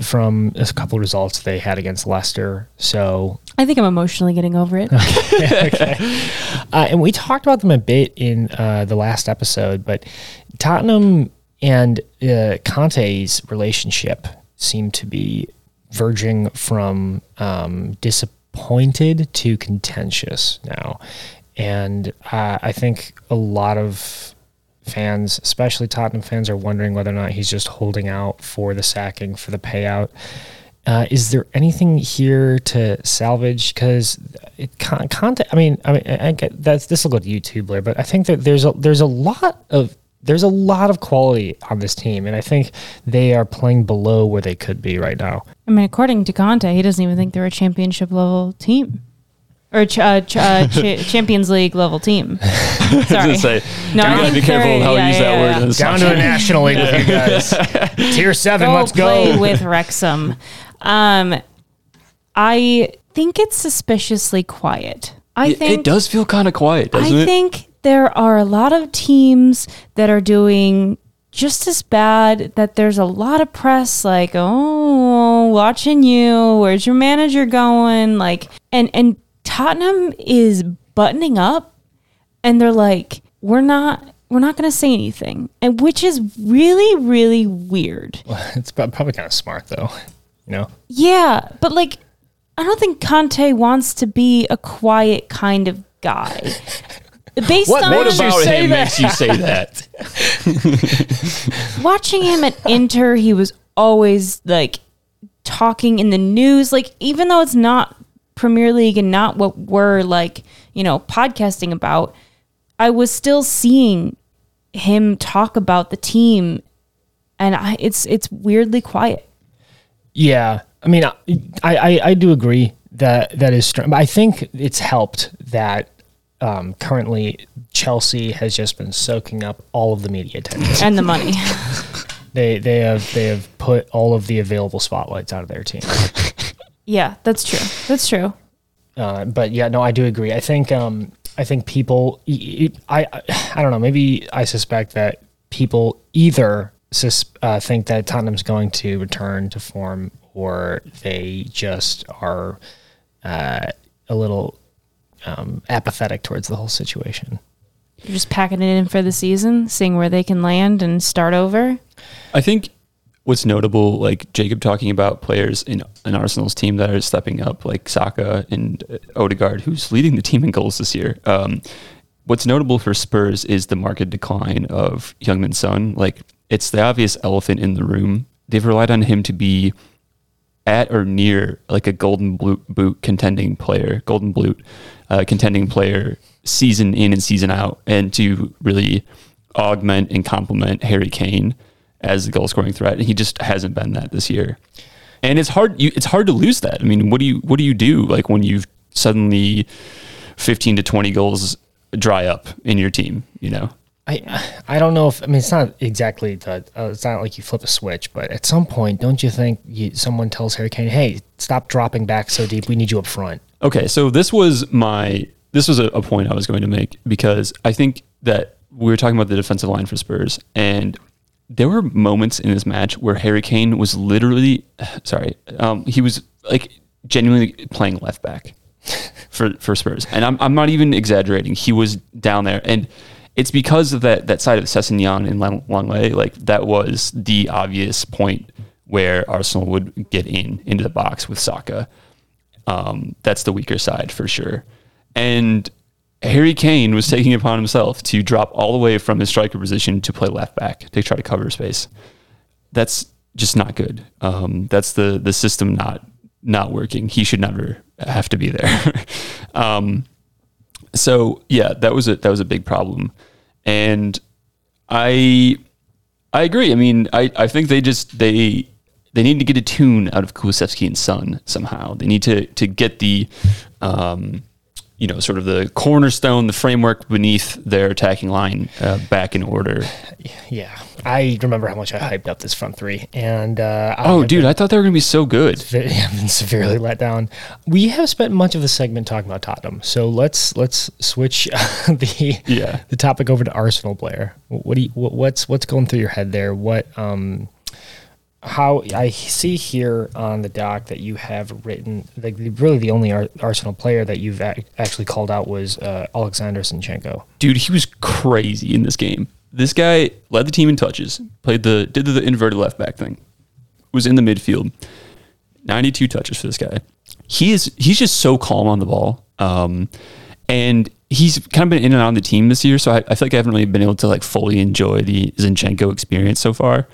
from a couple results they had against Leicester. So, I think I'm emotionally getting over it. uh, and we talked about them a bit in uh, the last episode, but Tottenham and uh, Conte's relationship seem to be verging from um, disappointed to contentious now. And uh, I think a lot of fans, especially Tottenham fans, are wondering whether or not he's just holding out for the sacking, for the payout. Uh, is there anything here to salvage? Because content. I mean, I mean, I that's this will go to YouTube later, but I think that there's a there's a lot of there's a lot of quality on this team, and I think they are playing below where they could be right now. I mean, according to Conte, he doesn't even think they're a championship level team or ch- uh, ch- uh, cha- Champions League level team. I was Sorry. say, No, you I gotta be careful they're- how yeah, you use yeah, that word. yeah. in this Down to the National League with you guys. Tier seven, go let's play go. with Wrexham. Um, I think it's suspiciously quiet. I It, think it does feel kind of quiet, doesn't I it? think there are a lot of teams that are doing just as bad that there's a lot of press like oh watching you where's your manager going like and and Tottenham is buttoning up and they're like we're not we're not going to say anything and which is really really weird It's probably kind of smart though, you know. yeah, but like, I don't think Conte wants to be a quiet kind of guy. Based What- on what about say him that? makes you say that? watching him at Inter, he was always like talking in the news. Like, even though it's not Premier League and not what we're like, you know, podcasting about, I was still seeing him talk about the team, and I, it's it's weirdly quiet. Yeah, I mean, I I, I do agree that that is strong. I think it's helped that um, currently Chelsea has just been soaking up all of the media attention. And the money. they they have they have put all of the available spotlights out of their team. Yeah, that's true. That's true. Uh, but yeah, no, I do agree. I think um, I think people, I I don't know. Maybe I suspect that people either sus- uh, think that Tottenham's going to return to form, or they just are uh, a little um, apathetic towards the whole situation. You're just packing it in for the season, seeing where they can land and start over. I think what's notable, like Jacob talking about players in, in Arsenal's team that are stepping up, like Saka and uh, Odegaard, who's leading the team in goals this year. Um, what's notable for Spurs is the market decline of Heung-min Son. Like it's the obvious elephant in the room. They've relied on him to be at or near like a golden boot, boot contending player, golden boot uh, contending player season in and season out, and to really augment and complement Harry Kane as the goal scoring threat. And he just hasn't been that this year. And it's hard. You, it's hard to lose that. I mean, what do you what do you do like when you've suddenly fifteen to twenty goals dry up in your team? You know. I I don't know if I mean it's not exactly the uh, it's not like you flip a switch, but at some point, don't you think you, someone tells Harry Kane, "Hey, stop dropping back so deep. We need you up front." Okay, so this was my this was a, a point I was going to make because I think that we were talking about the defensive line for Spurs, and there were moments in this match where Harry Kane was literally sorry, um, he was like genuinely playing left back for for Spurs, and I'm I'm not even exaggerating. He was down there, and it's because of that that side of Sessegnon and Lenglet. Like that was the obvious point where Arsenal would get in into the box with Saka. Um, that's the weaker side for sure, and Harry Kane was taking upon himself to drop all the way from his striker position to play left back to try to cover space. That's just not good. Um, that's the the system not not working. He should never have to be there. um, so yeah, that was a that was a big problem, and I I agree. I mean, I, I think they just they they need to get a tune out of Kulusevski and Son somehow. They need to to get the um, you know, sort of the cornerstone, the framework beneath their attacking line uh, back in order. Yeah, I remember how much I hyped up this front three, and uh, oh, dude, been, I thought they were going to be so good. I've been severely let down. We have spent much of the segment talking about Tottenham, so let's let's switch the yeah the topic over to Arsenal. Blair, what do you, what's what's going through your head there? What um how I see here on the doc that you have written, like really the only Ar- Arsenal player that you've actually called out was uh, Alexander Zinchenko. Dude, he was crazy in this game. This guy led the team in touches, played the did the inverted left back thing, was in the midfield, ninety two touches for this guy. He is he's just so calm on the ball, um, and he's kind of been in and out of the team this year. So I, I feel like I haven't really been able to like fully enjoy the Zinchenko experience so far.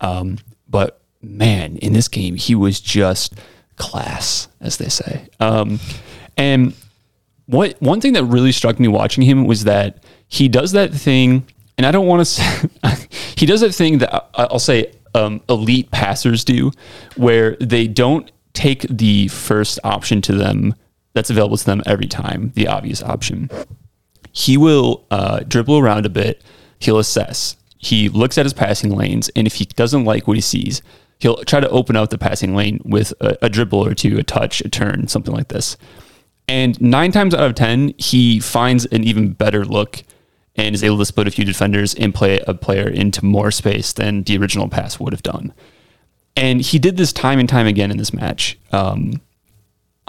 Um, but man, in this game, he was just class, as they say. Um, and what one thing that really struck me watching him was that he does that thing, and I don't want to say he does that thing that I'll say um, elite passers do, where they don't take the first option to them that's available to them every time, the obvious option. He will uh, dribble around a bit. He'll assess he looks at his passing lanes, and if he doesn't like what he sees, he'll try to open up the passing lane with a, a dribble or two, a touch, a turn, something like this. And nine times out of 10, he finds an even better look and is able to split a few defenders and play a player into more space than the original pass would have done. And he did this time and time again in this match. Um,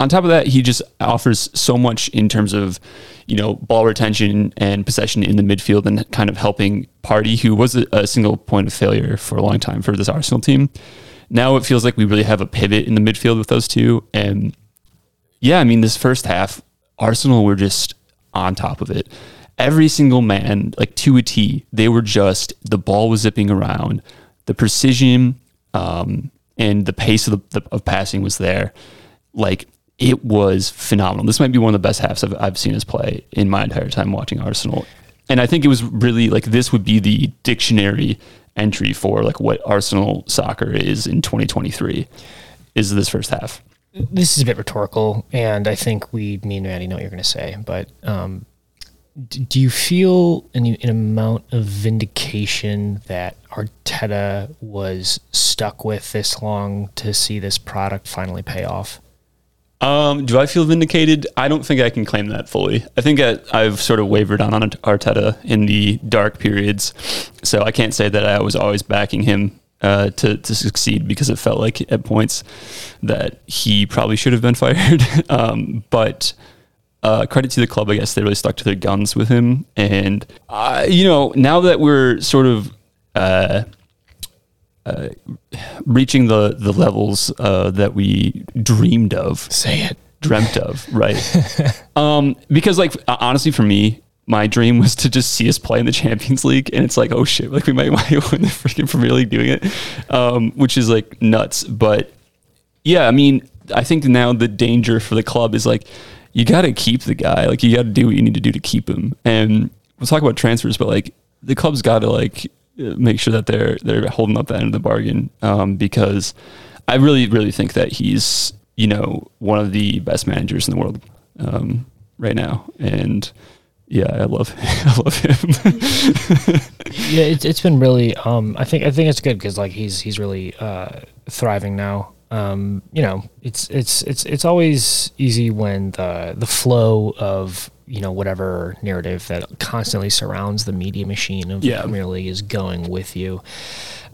on top of that, he just offers so much in terms of, you know, ball retention and possession in the midfield and kind of helping Partey, who was a, single point of failure for a long time for this Arsenal team. Now it feels like we really have a pivot in the midfield with those two. And yeah, I mean, this first half, Arsenal were just on top of it. Every single man, like to a T, they were just, the ball was zipping around. The precision um, and the pace of, the, of passing was there. Like, it was phenomenal. This might be one of the best halves I've, I've seen us play in my entire time watching Arsenal. And I think it was really like this would be the dictionary entry for like what Arsenal soccer is in 2023 is this first half. This is a bit rhetorical, and I think we, me and Maddie, know what you're going to say. But um, do you feel an, an amount of vindication that Arteta was stuck with this long to see this product finally pay off? Um, do I feel vindicated? I don't think I can claim that fully. I think I, I've sort of wavered on, Arteta in the dark periods, so I can't say that I was always backing him uh, to to succeed because it felt like at points that he probably should have been fired. um, but uh, credit to the club, I guess they really stuck to their guns with him, and uh, you know now that we're sort of uh, reaching the the levels uh, that we dreamed of. Say it. Dreamt of, right? um, because like honestly, for me, my dream was to just see us play in the Champions League, and it's like, oh shit, like we might, might win the freaking Premier League doing it, um, which is like nuts. But yeah, I mean, I think now the danger for the club is like you got to keep the guy, like you got to do what you need to do to keep him. And we'll talk about transfers, but like the club's got to like make sure that they're they're holding up that end of the bargain um, because I really really think that he's you know one of the best managers in the world um, right now. And yeah I love I love him. Yeah it's, it's been really um, I think I think it's good because like he's he's really uh, thriving now. Um, you know it's it's it's it's always easy when the the flow of you know whatever narrative that constantly surrounds the media machine of Yeah. the Premier League is going with you.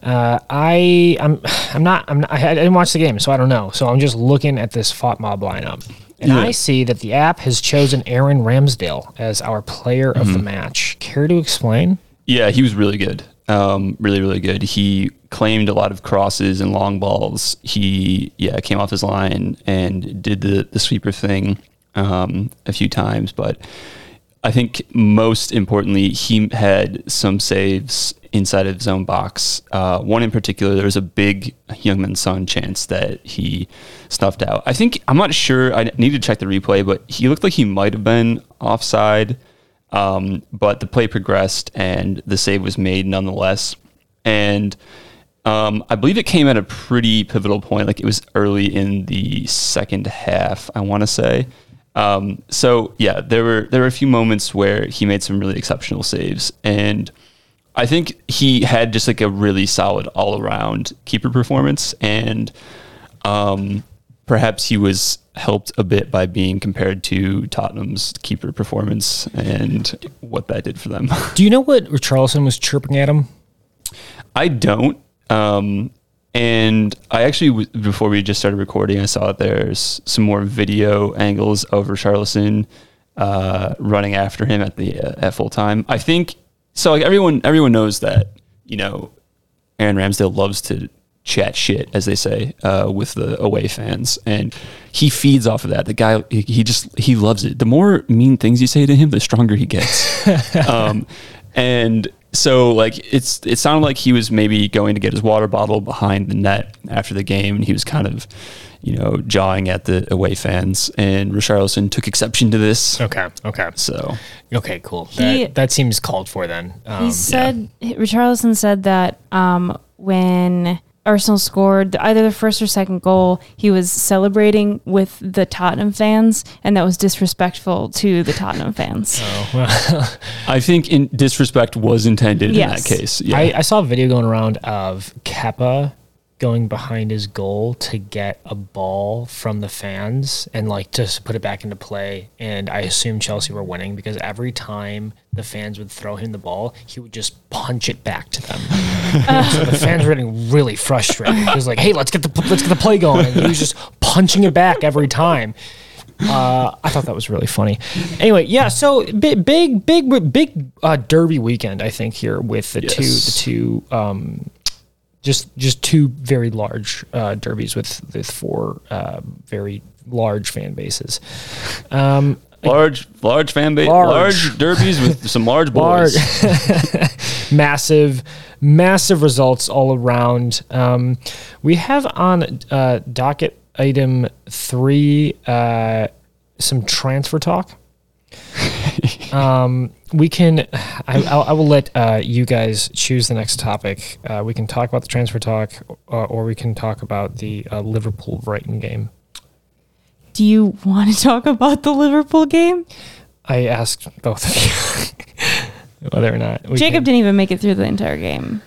Uh, I I'm I'm not I'm not, I, didn't watch the game, so I don't know. So I'm just looking at this FotMob lineup, and Yeah. I see that the app has chosen Aaron Ramsdale as our player of Mm-hmm. the match. Care to explain? Yeah, he was really good. Um, really, really good. He claimed a lot of crosses and long balls. He, yeah, came off his line and did the, the sweeper thing um, a few times. But I think most importantly, he had some saves inside of his own box. Uh, one in particular, there was a big Heung-min Son chance that he snuffed out. I think, I'm not sure, I need to check the replay, but he looked like he might have been offside. Um, but the play progressed and the save was made nonetheless. And um, I believe it came at a pretty pivotal point. Like it was early in the second half, I want to say. Um, so yeah, there were there were a few moments where he made some really exceptional saves, and I think he had just like a really solid all around keeper performance, and um, perhaps he was helped a bit by being compared to Tottenham's keeper performance and what that did for them. Do you know what Richarlison was chirping at him? I don't. Um, and I actually, before we just started recording, I saw that there's some more video angles of Richarlison uh, running after him at the uh, at full time. I think so. Like everyone, everyone knows that you know Aaron Ramsdale loves to chat shit, as they say, uh, with the away fans, and he feeds off of that. The guy, he, he just he loves it. The more mean things you say to him, the stronger he gets. um, and so, like, it's it sounded like he was maybe going to get his water bottle behind the net after the game, and he was kind of, you know, jawing at the away fans. And Richarlison took exception to this. Okay. Okay. So Okay. Cool. He- that, that seems called for then. Um, He said Richarlison said that um, when Arsenal scored either the first or second goal, he was celebrating with the Tottenham fans, and that was disrespectful to the Tottenham fans. oh, well, I think in disrespect was intended Yes. in that case. Yeah. I, I saw a video going around of Kepa going behind his goal to get a ball from the fans and like just put it back into play. And I assume Chelsea were winning because every time the fans would throw him the ball, he would just punch it back to them. so the fans were getting really frustrated. He was like, "Hey, let's get the let's get the play going," and he was just punching it back every time. Uh, I thought that was really funny. Anyway, yeah. So big, big, big, big uh, derby weekend. I think here with the two, the two, um, just just two very large uh, derbies with with four uh, very large fan bases. Um, large, large fan base, Large. large, derbies with some large large, boys. massive, massive results all around. Um, we have on uh, docket item three uh, some transfer talk. Um, we can. I, I'll, I will let uh, you guys choose the next topic. Uh, we can talk about the transfer talk, uh, or we can talk about the uh, Liverpool Brighton game. Do you want to talk about the Liverpool game? I asked both of you whether or not we Jacob can- didn't even make it through the entire game.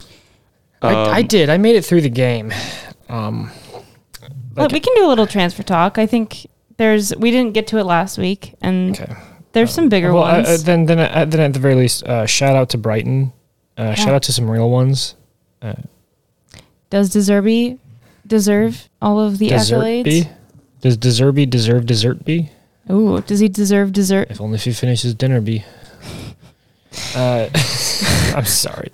I, I Um, did. I made it through the game. Um, But Okay. we can do a little transfer talk. I think there's we didn't get to it last week, and okay. There's some bigger Well, uh, ones. uh, then, then, uh, then at the very least, uh, shout out to Brighton. Uh, Shout out to some real ones. Does De Zerbi deserve all of the Dessert accolades? B. Does De Zerbi deserve dessert B? Ooh, does he deserve dessert? If only if he finishes dinner B. Uh, I'm sorry.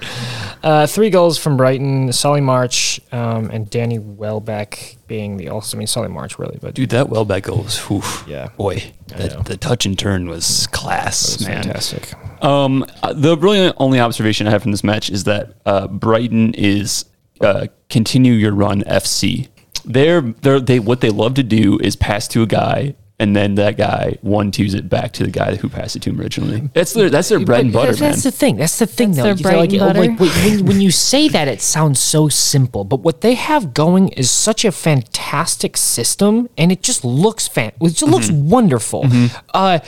Uh, three goals from Brighton, Solly March, um, and Danny Welbeck being the also. I mean, Solly March really, but Dude, that Welbeck goal was, whew, Yeah. boy, that, the touch and turn was class, was man. fantastic. Um, uh, the really only observation I have from this match is that uh, Brighton is uh, continue your run FC. They're, they're they what they love to do is pass to a guy and then that guy one twos it back to the guy who passed it to him originally. That's their that's their bread and butter, that's, man. That's the thing. That's the thing, That's though. their bread like, and butter. like, when, when you say that, it sounds so simple. But what they have going is such a fantastic system, and it just looks fan. It just looks Mm-hmm. wonderful. Uh,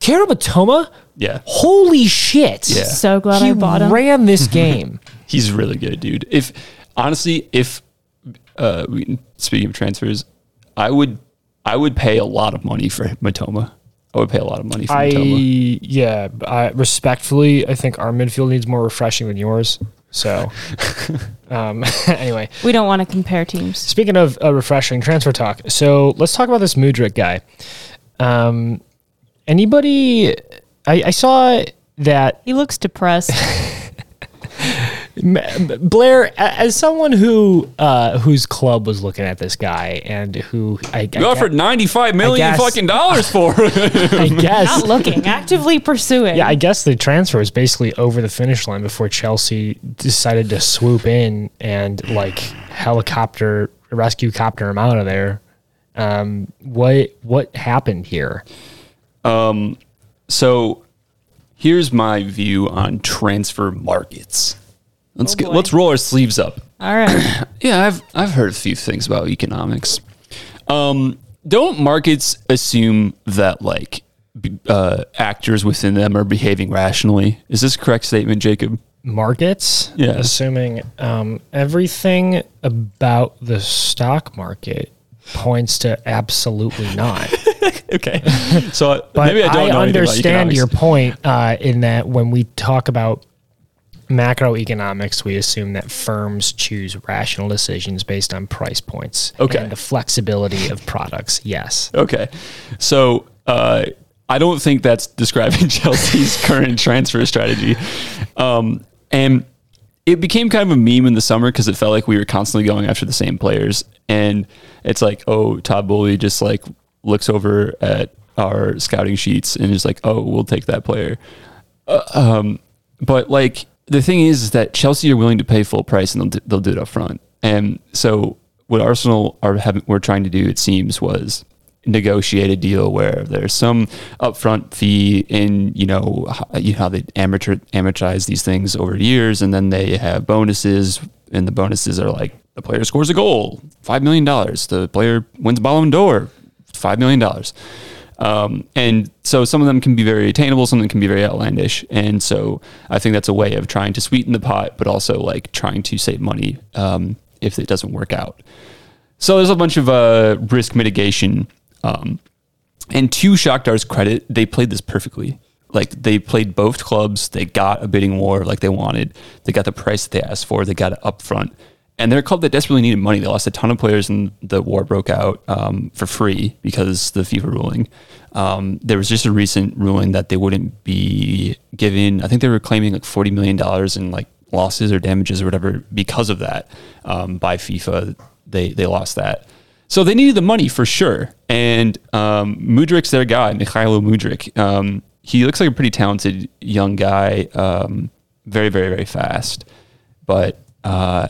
Kaoru Mitoma, yeah, holy shit! Yeah. So glad he I bought him. ran this game. he's really good, dude. If honestly, if uh, speaking of transfers, I would I would pay a lot of money for Mitoma. I would pay a lot of money for I Mitoma. yeah, I respectfully, I think our midfield needs more refreshing than yours. So, um, anyway, We don't want to compare teams. speaking of uh, refreshing transfer talk, so let's talk about this Mudryk guy. Um, anybody? I, I saw that He looks depressed. M- Blair, as someone who uh, whose club was looking at this guy and who I, I, You offered ninety five million guess- fucking dollars for it. I guess Not looking, actively pursuing. Yeah, I guess the transfer was basically over the finish line before Chelsea decided to swoop in and like helicopter rescue copter him out of there. Um, what what happened here? Um, So here's my view on transfer markets. Let's Oh, get let's roll our sleeves up. All right. Yeah, I've I've heard a few things about economics. Um, don't markets assume that like uh, actors within them are behaving rationally? Is this a correct statement, Jacob? Markets, Yeah. assuming um, everything about the stock market points to absolutely not. Okay, so But maybe I don't know anything about understand your point uh, in that when we talk about macroeconomics, we assume that firms choose rational decisions based on price points Okay. and the flexibility of products. Yes. Okay. So uh, I don't think that's describing Chelsea's current transfer strategy. Um, and it became kind of a meme in the summer because it felt like we were constantly going after the same players. And it's like, oh, Todd Boehly just like looks over at our scouting sheets and is like, oh, we'll take that player. Uh, um, but like the thing is, is that Chelsea are willing to pay full price and they'll do, they'll do it up front. And so what Arsenal are having, were trying to do, it seems, was negotiate a deal where there's some upfront fee in you know you know how they amateur amortize these things over years. And then they have bonuses and the bonuses are like the player scores a goal five million dollars. The player wins the Ballon d'Or five million dollars um, and so some of them can be very attainable, some of them can be very outlandish. And so I think that's a way of trying to sweeten the pot, but also like trying to save money um, if it doesn't work out. So there's a bunch of uh, risk mitigation. Um, and to Shakhtar's credit, they played this perfectly. Like they played both clubs, they got a bidding war like they wanted. They got the price that they asked for. They got it up front. And they're a club that desperately needed money. They lost a ton of players, and the war broke out um, for free because the FIFA ruling. Um, there was just a recent ruling that they wouldn't be given. I think they were claiming like forty million dollars in like losses or damages or whatever because of that um, by FIFA. They they lost that. So they needed the money for sure. And um, Mudryk's their guy, Mykhailo Mudryk. Um, he looks like a pretty talented young guy, um, very, very, very fast. But uh,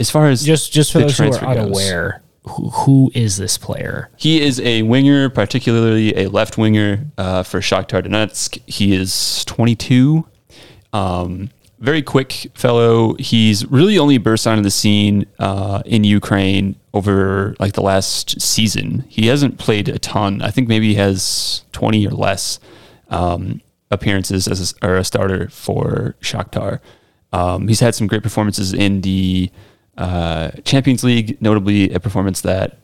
as far as Just just for the those who are goes, unaware, who, who is this player? he is a winger, particularly a left winger uh, for Shakhtar Donetsk. He is 22. Um, very quick fellow. He's really only burst onto the scene uh, in Ukraine over like the last season. He hasn't played a ton. I think maybe he has 20 or less um, appearances as a, or a starter for Shakhtar. Um, he's had some great performances in the uh, Champions League, notably a performance that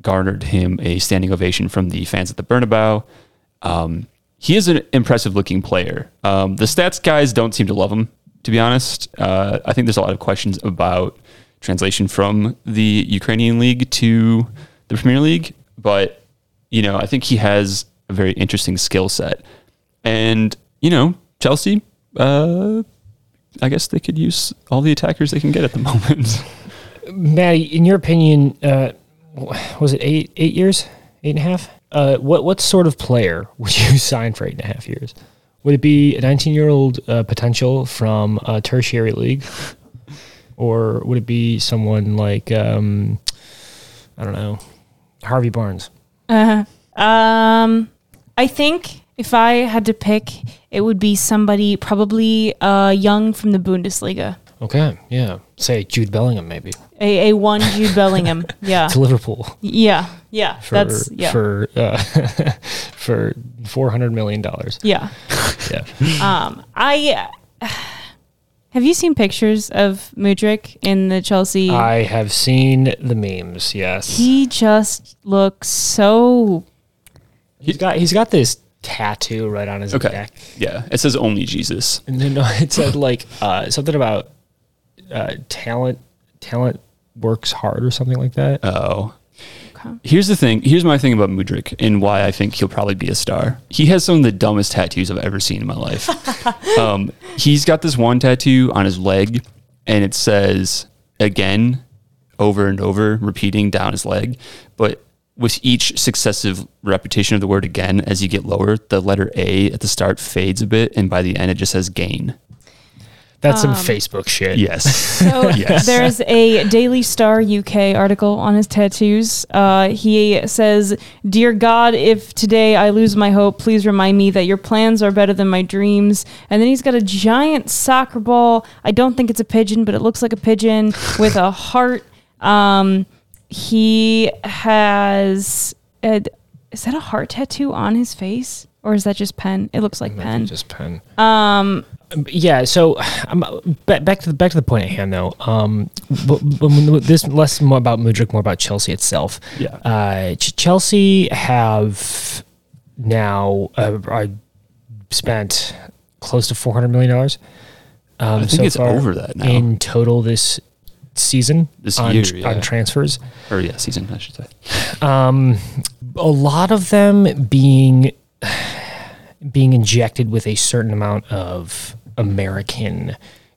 garnered him a standing ovation from the fans at the Bernabeu. Um, he is an impressive looking player. Um, the stats guys don't seem to love him, to be honest. Uh, I think there's a lot of questions about translation from the Ukrainian league to the Premier League, but you know, I think he has a very interesting skill set. And you know, Chelsea, uh, I guess they could use all the attackers they can get at the moment. Maddie, in your opinion, uh, was it eight eight years, eight and a half? Uh, what what sort of player would you sign for eight and a half years? Would it be a 19 year old uh, potential from a tertiary league, or would it be someone like um, I don't know, Harvey Barnes? Um, I think if I had to pick, it would be somebody probably uh, young from the Bundesliga. Okay, yeah, say Jude Bellingham maybe A, a one Jude Bellingham. Yeah. to Liverpool Yeah. Yeah. for That's, yeah. for uh, for 400 million dollars. yeah. Yeah. Um, I. Have you seen pictures of Mudryk in the Chelsea? I have seen the memes. Yes. he just looks so He's got he's got this tattoo right on his Okay. neck. Yeah. It says only Jesus. And then no, it said like uh, something about uh, talent talent works hard or something like that. Oh. Okay. Here's the thing. Here's my thing about Mudryk and why I think he'll probably be a star. He has some of the dumbest tattoos I've ever seen in my life. um, he's got this one tattoo on his leg, and it says again, over and over, repeating down his leg. But with each successive repetition of the word again, as you get lower, the letter A at the start fades a bit, and by the end, it just says gain. That's some Facebook shit. Yes. So Yes. there's a Daily Star UK article on his tattoos. Uh, he says, "Dear God, if today I lose my hope, please remind me that your plans are better than my dreams." And then he's got a giant soccer ball. I don't think it's a pigeon, but it looks like a pigeon with a heart. Um, he has a, is that a heart tattoo on his face, or is that just pen? It looks like pen. Just pen. Um. Yeah. So, um, back, back to the back to the point at hand, though. Um, but, but this less more about Mudryk, more about Chelsea itself. Yeah. Uh, Chelsea have now uh, uh, spent close to four hundred million dollars. Um, I think it's over that now. in total this season. This on, year, yeah. on transfers. or yeah, season, I should say. um, a lot of them being being injected with a certain amount of American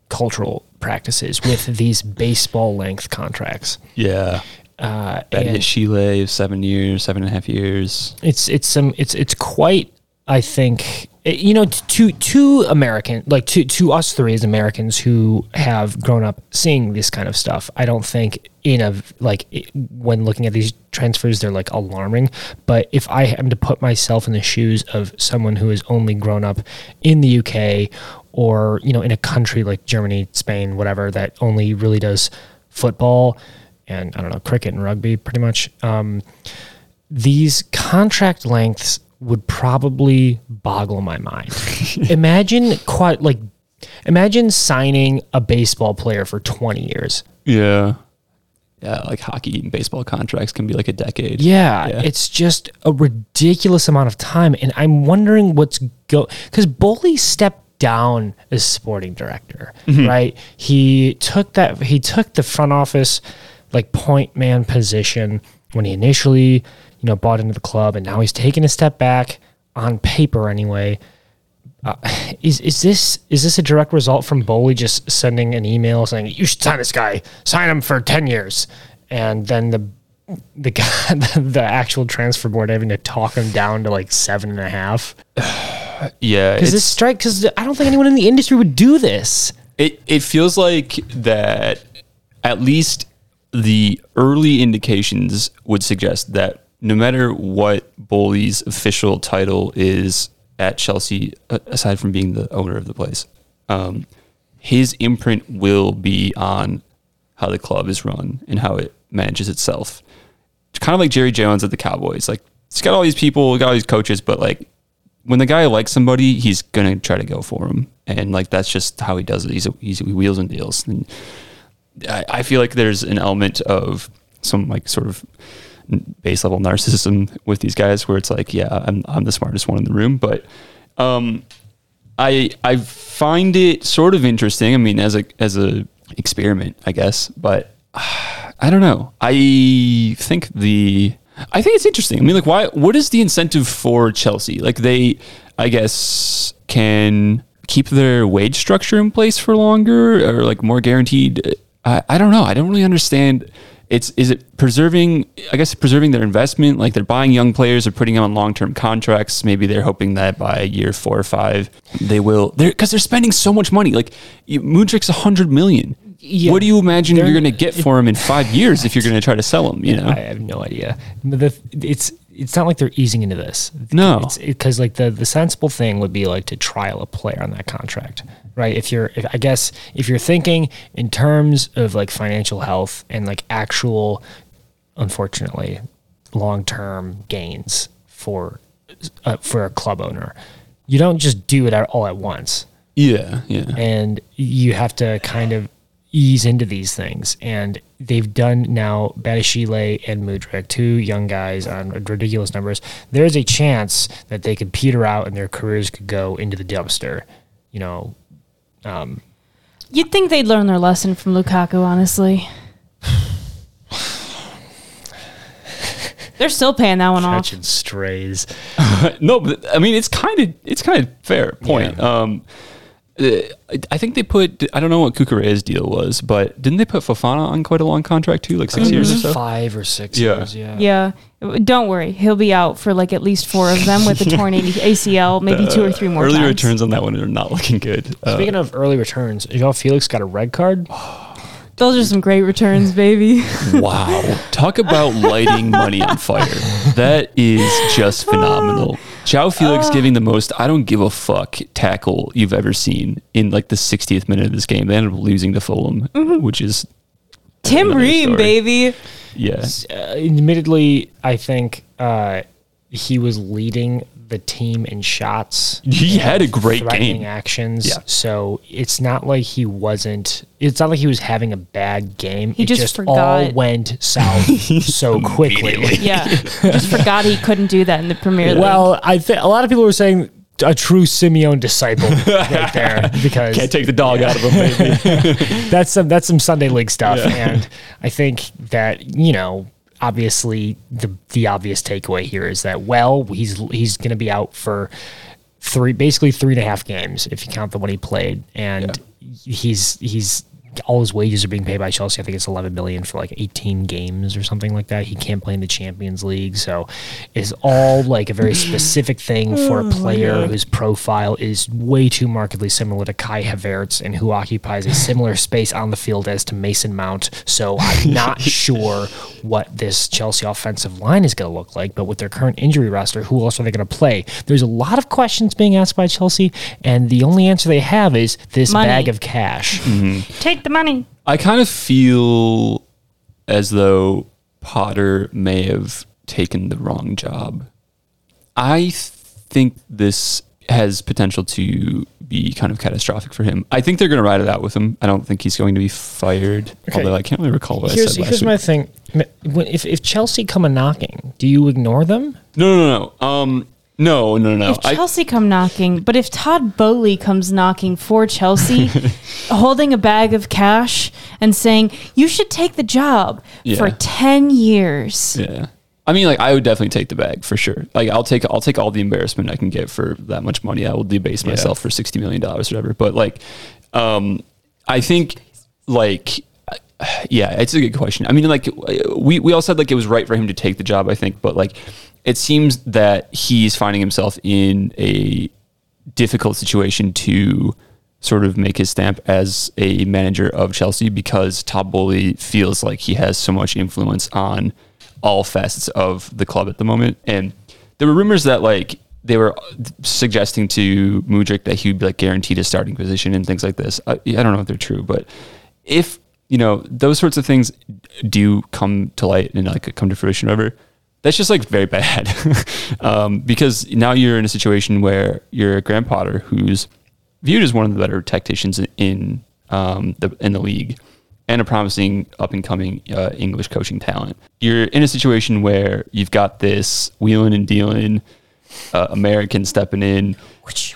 cultural practices with these baseball length contracts. Yeah. Uh, Betty and Chile, seven years, seven and a half years. it's it's some it's it's quite I think you know to to American like to to us three as Americans who have grown up seeing this kind of stuff. I don't think in a like when looking at these transfers they're like alarming. But if I am to put myself in the shoes of someone who has only grown up in the UK or you know in a country like Germany, Spain, whatever that only really does football and I don't know cricket and rugby pretty much. Um, these contract lengths would probably boggle my mind. imagine quite like imagine signing a baseball player for 20 years. Yeah. Yeah, like hockey and baseball contracts can be like a decade. Yeah, Yeah. it's just a ridiculous amount of time and I'm wondering what's go cuz Boehly stepped down as sporting director, mm-hmm. right? He took that he took the front office like point man position when he initially, you know, bought into the club and now he's taken a step back on paper anyway. Uh, is is this is this a direct result from Boehly just sending an email saying you should sign this guy, sign him for ten years, and then the the guy the actual transfer board having to talk him down to like seven and a half Yeah. because this strike because I don't think anyone in the industry would do this. It it feels like that at least the early indications would suggest that no matter what Boehly's official title is at Chelsea, aside from being the owner of the place, um, his imprint will be on how the club is run and how it manages itself. It's kind of like Jerry Jones at the Cowboys. Like it's got all these people, got all these coaches, but like when the guy likes somebody, he's gonna try to go for him, and like that's just how he does it. He's he's he wheels and deals, and I, I feel like there's an element of some like sort of base level narcissism with these guys, where it's like, yeah, I'm I'm the smartest one in the room, but um, I I find it sort of interesting. I mean, as a as a experiment, I guess, but I don't know. I think the I think it's interesting. I mean, like, why? What is the incentive for Chelsea? Like, they, I guess, can keep their wage structure in place for longer, or like more guaranteed. I, I don't know. I don't really understand. It's is it preserving? I guess preserving their investment. Like they're buying young players, or putting them on long term contracts. Maybe they're hoping that by year four or five, they will. They're because they're spending so much money. Like Mudryk's a hundred million. Yeah. what do you imagine you're going to get for him in five years if you're going to try to sell him? You know, I have no idea. It's it's not like they're easing into this. No. it's because like the the sensible thing would be like to trial a player on that contract, right? If you're, if, I guess, if you're thinking in terms of like financial health and like actual, unfortunately, long term gains for uh, for a club owner, you don't just do it all at once yeah, yeah, and you have to kind of ease into these things. And they've done now Badiashile and Mudryk, two young guys on ridiculous numbers. There's a chance that they could peter out and their careers could go into the dumpster. You know, You'd think they'd learn their lesson from Lukaku, honestly. They're still paying that one off. catching strays. no, but I mean it's kind of it's kind of fair point. Yeah. Um, I- I think they put I don't know what Kukure's deal was, but didn't they put Fofana on quite a long contract too, like 6 years or so? Five or six Yeah. years, yeah. Yeah, don't worry, he'll be out for like at least four of them with a torn ACL, maybe two or three more. Early times. returns on that one are not looking good. Uh, Speaking of early returns, y'all Felix got a red card. Those are some great returns, baby. wow, talk about lighting money on fire. That is just phenomenal. Joao Felix giving the most I don't give a fuck tackle you've ever seen in like the 60th minute of this game. They ended up losing to Fulham, which is Tim Ream, story. baby. yeah. Uh, admittedly, I think uh, he was leading the team in shots. He had a great threatening game. actions. Yeah. So it's not like he wasn't. It's not like he was having a bad game. He it just just all went south so quickly. Yeah, just forgot he couldn't do that in the Premier League. Well, I think a lot of people were saying a true Simeone disciple right there because Can't take the dog out of him, baby. that's some that's some Sunday league stuff, and I think that you know obviously the the obvious takeaway here is that well he's he's going to be out for three basically three and a half games if you count the one he played, and he's he's all his wages are being paid by Chelsea. I think it's 11 million for like 18 games or something like that. He can't play in the Champions League, so it's all like a very specific thing for a oh, player whose profile is way too markedly similar to Kai Havertz and who occupies a similar space on the field as to Mason Mount. So I'm not sure what this Chelsea offensive line is going to look like, but with their current injury roster, who else are they going to play? There's a lot of questions being asked by Chelsea, and the only answer they have is this Money. bag of cash. take the money. I kind of feel as though Potter may have taken the wrong job. I think this has potential to be kind of catastrophic for him. I think they're going to ride it out with him. I don't think he's going to be fired. Okay. Although I can't really recall what Here's, I said here's last my thing. If, if Chelsea come a knocking, do you ignore them? No, no, no. Um, no, no, no. If I, Chelsea come knocking, but if Todd Boehly comes knocking for Chelsea, holding a bag of cash and saying you should take the job for ten years, Yeah. I mean, like I would definitely take the bag for sure. Like I'll take I'll take all the embarrassment I can get for that much money. I will debase myself for sixty million dollars, or whatever. But like, um, I think like, yeah, it's a good question. I mean, like we we all said like it was right for him to take the job. I think, but like, it seems that he's finding himself in a difficult situation to sort of make his stamp as a manager of Chelsea because Todd Boehly feels like he has so much influence on all facets of the club at the moment. And there were rumors that like they were suggesting to Mudryk that he would be like guaranteed a starting position and things like this. I, I don't know if they're true, but if you know those sorts of things do come to light and like come to fruition, whatever, that's just like very bad um, because now you're in a situation where you're Graham Potter, who's viewed as one of the better tacticians in um, the in the league and a promising up and coming uh, English coaching talent. You're in a situation where you've got this wheeling and dealing uh, American stepping in,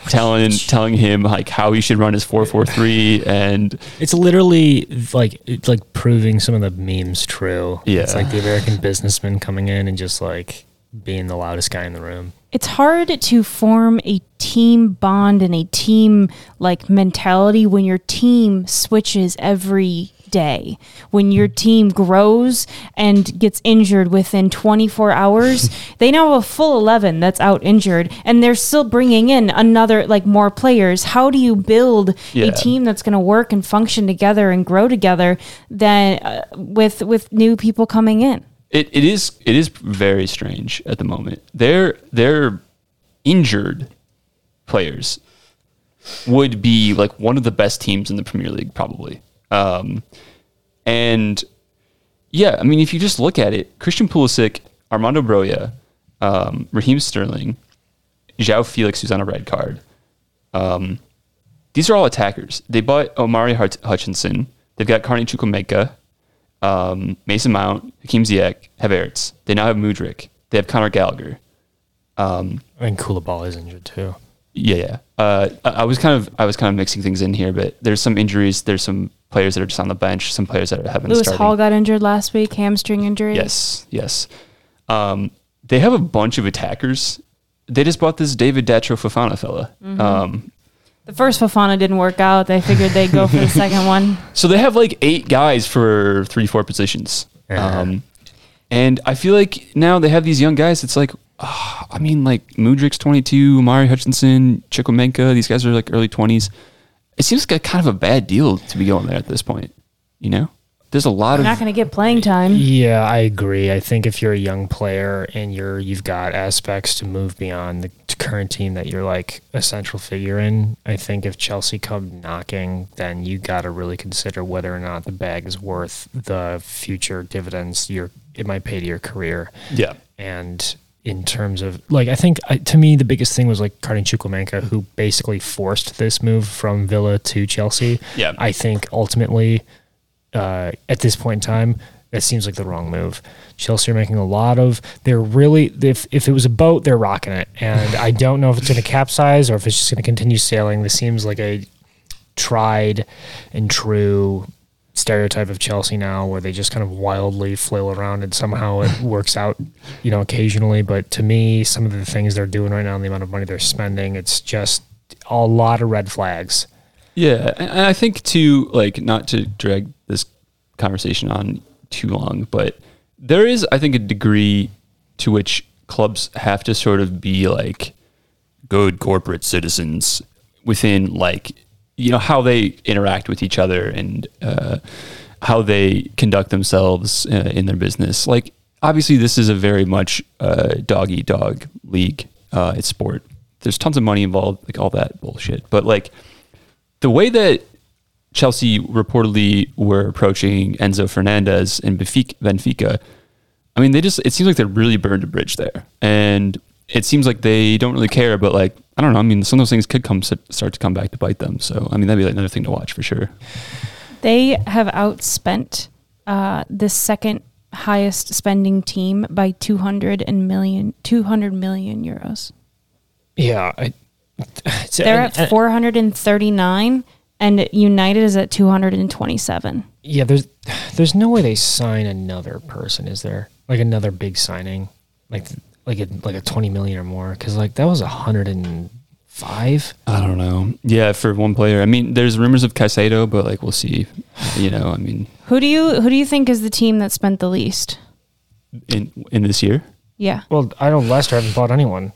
telling telling him like how he should run his four four three, and It's literally like it's like proving some of the memes true. Yeah. It's like the American businessman coming in and just like being the loudest guy in the room. it's hard to form a team bond and a team like mentality when your team switches every day. When your team grows and gets injured within 24 hours, they now have a full 11 that's out injured and they're still bringing in another like more players. How do you build Yeah. a team that's going to work and function together and grow together than uh, with with new people coming in? it, it is it is very strange at the moment. They're they're injured players would be like one of the best teams in the Premier League probably. Um, and yeah, I mean if you just look at it, Christian Pulisic, Armando Broja, um, Raheem Sterling, João Felix who's on a red card. Um, these are all attackers. They bought Omari Hut- Hutchinson, they've got Carney Chukwuemeka, um, Mason Mount, Hakeem Ziyech, Havertz. They now have Mudryk. They have Conor Gallagher. and Koulibaly is injured too. Yeah, yeah. Uh, I, I was kind of I was kind of mixing things in here, but there's some injuries. There's some players that are just on the bench. Some players that haven't Lewis started. Hall got injured last week, hamstring injury. Yes, yes. Um, they have a bunch of attackers. They just bought this David Datro Fofana fella. Mm-hmm. Um, The first Fofana didn't work out. They figured they'd go for the second one. so they have like eight guys for three, four positions. Yeah. Um, and I feel like now they have these young guys. It's like, ah, I mean, like Mudryk's 22, Mari Hutchinson, Chukwuemeka. These guys are like early 20s. It seems like a kind of a bad deal to be going there at this point. You know, there's a lot They're of not going to get playing time. Yeah, I agree. I think if you're a young player and you're you've got aspects to move beyond the current team that you're like a central figure in, I think if Chelsea come knocking, then you got to really consider whether or not the bag is worth the future dividends your it might pay to your career. yeah. And in terms of like, I think I, to me the biggest thing was like Carney Chukwuemeka, who basically forced this move from Villa to Chelsea. Yeah. I think ultimately, uh, at this point in time, that seems like the wrong move. Chelsea are making a lot of. They're really if if it was a boat, they're rocking it, and I don't know if it's going to capsize or if it's just going to continue sailing. This seems like a tried and true stereotype of Chelsea now where they just kind of wildly flail around and somehow it works out, you know, occasionally. But to me, some of the things they're doing right now and the amount of money they're spending, it's just a lot of red flags. Yeah, and I think to like not to drag this conversation on too long, but there is, I think, a degree to which clubs have to sort of be like good corporate citizens within, like you know how they interact with each other and uh, how they conduct themselves uh, in their business. Like obviously, this is a very much uh, dog eat dog league. Uh, it's sport. There's tons of money involved, like all that bullshit. But like the way that Chelsea reportedly were approaching Enzo Fernandez and Benfica, Benfica, I mean, they just, it seems like they really burned a bridge there. And it seems like they don't really care, but like, I don't know. I mean, some of those things could come, start to come back to bite them. So, I mean, that'd be like another thing to watch for sure. They have outspent uh, the second highest spending team by 200 and million 200 million euros. Yeah, I, it's- They're and- at 439 and United is at 227. Yeah, there's there's no way they sign another person, is there? Like another big signing, like like a like a twenty million or more, because like that was a hundred and five. I don't know. Yeah, for one player. I mean, there's rumors of Caicedo, but like, we'll see. You know, I mean, Who do you who do you think is the team that spent the least? in in this year, Yeah. Well, I don't know Leicester haven't bought anyone.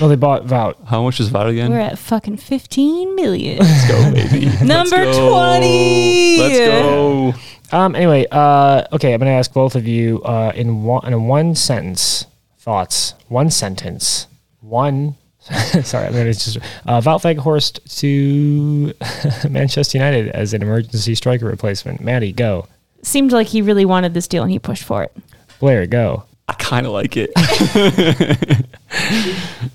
Well, they bought Wout. how much is Wout again? We're at fucking 15 million. Let's go, baby. Number Let's go. 20. Let's go. Um. Anyway, uh. Okay, I'm gonna ask both of you. Uh. In one in a one sentence thoughts. One sentence. One. sorry, I'm gonna just uh, Wout Weghorst to Manchester United as an emergency striker replacement. Maddie, go. Seemed like he really wanted this deal and he pushed for it. Blair, go. I kind of like it.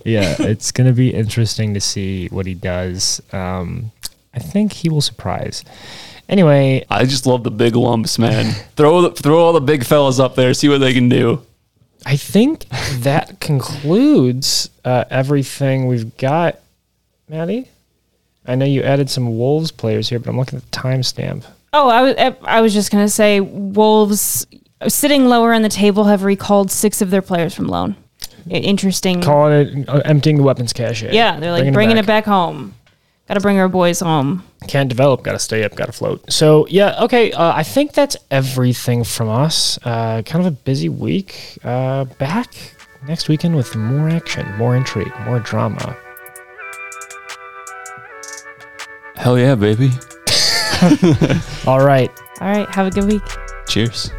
yeah, it's gonna be interesting to see what he does. Um, I think he will surprise. Anyway, I just love the big lumps, man. throw the, throw all the big fellas up there, see what they can do. I think that concludes uh, everything we've got. Maddie, I know you added some Wolves players here, but I'm looking at the timestamp. Oh, I was I was just gonna say Wolves sitting lower on the table have recalled six of their players from loan. Interesting. Calling it uh, emptying the weapons cache. yeah, they're like bringing, it, back. home. Got to bring our boys home. Can't develop, got to stay up, got to float. So yeah, okay. Uh, I think that's everything from us. Uh, kind of a busy week. Uh, back next weekend with more action, more intrigue, more drama. Hell yeah, baby. All right. All right, have a good week. Cheers.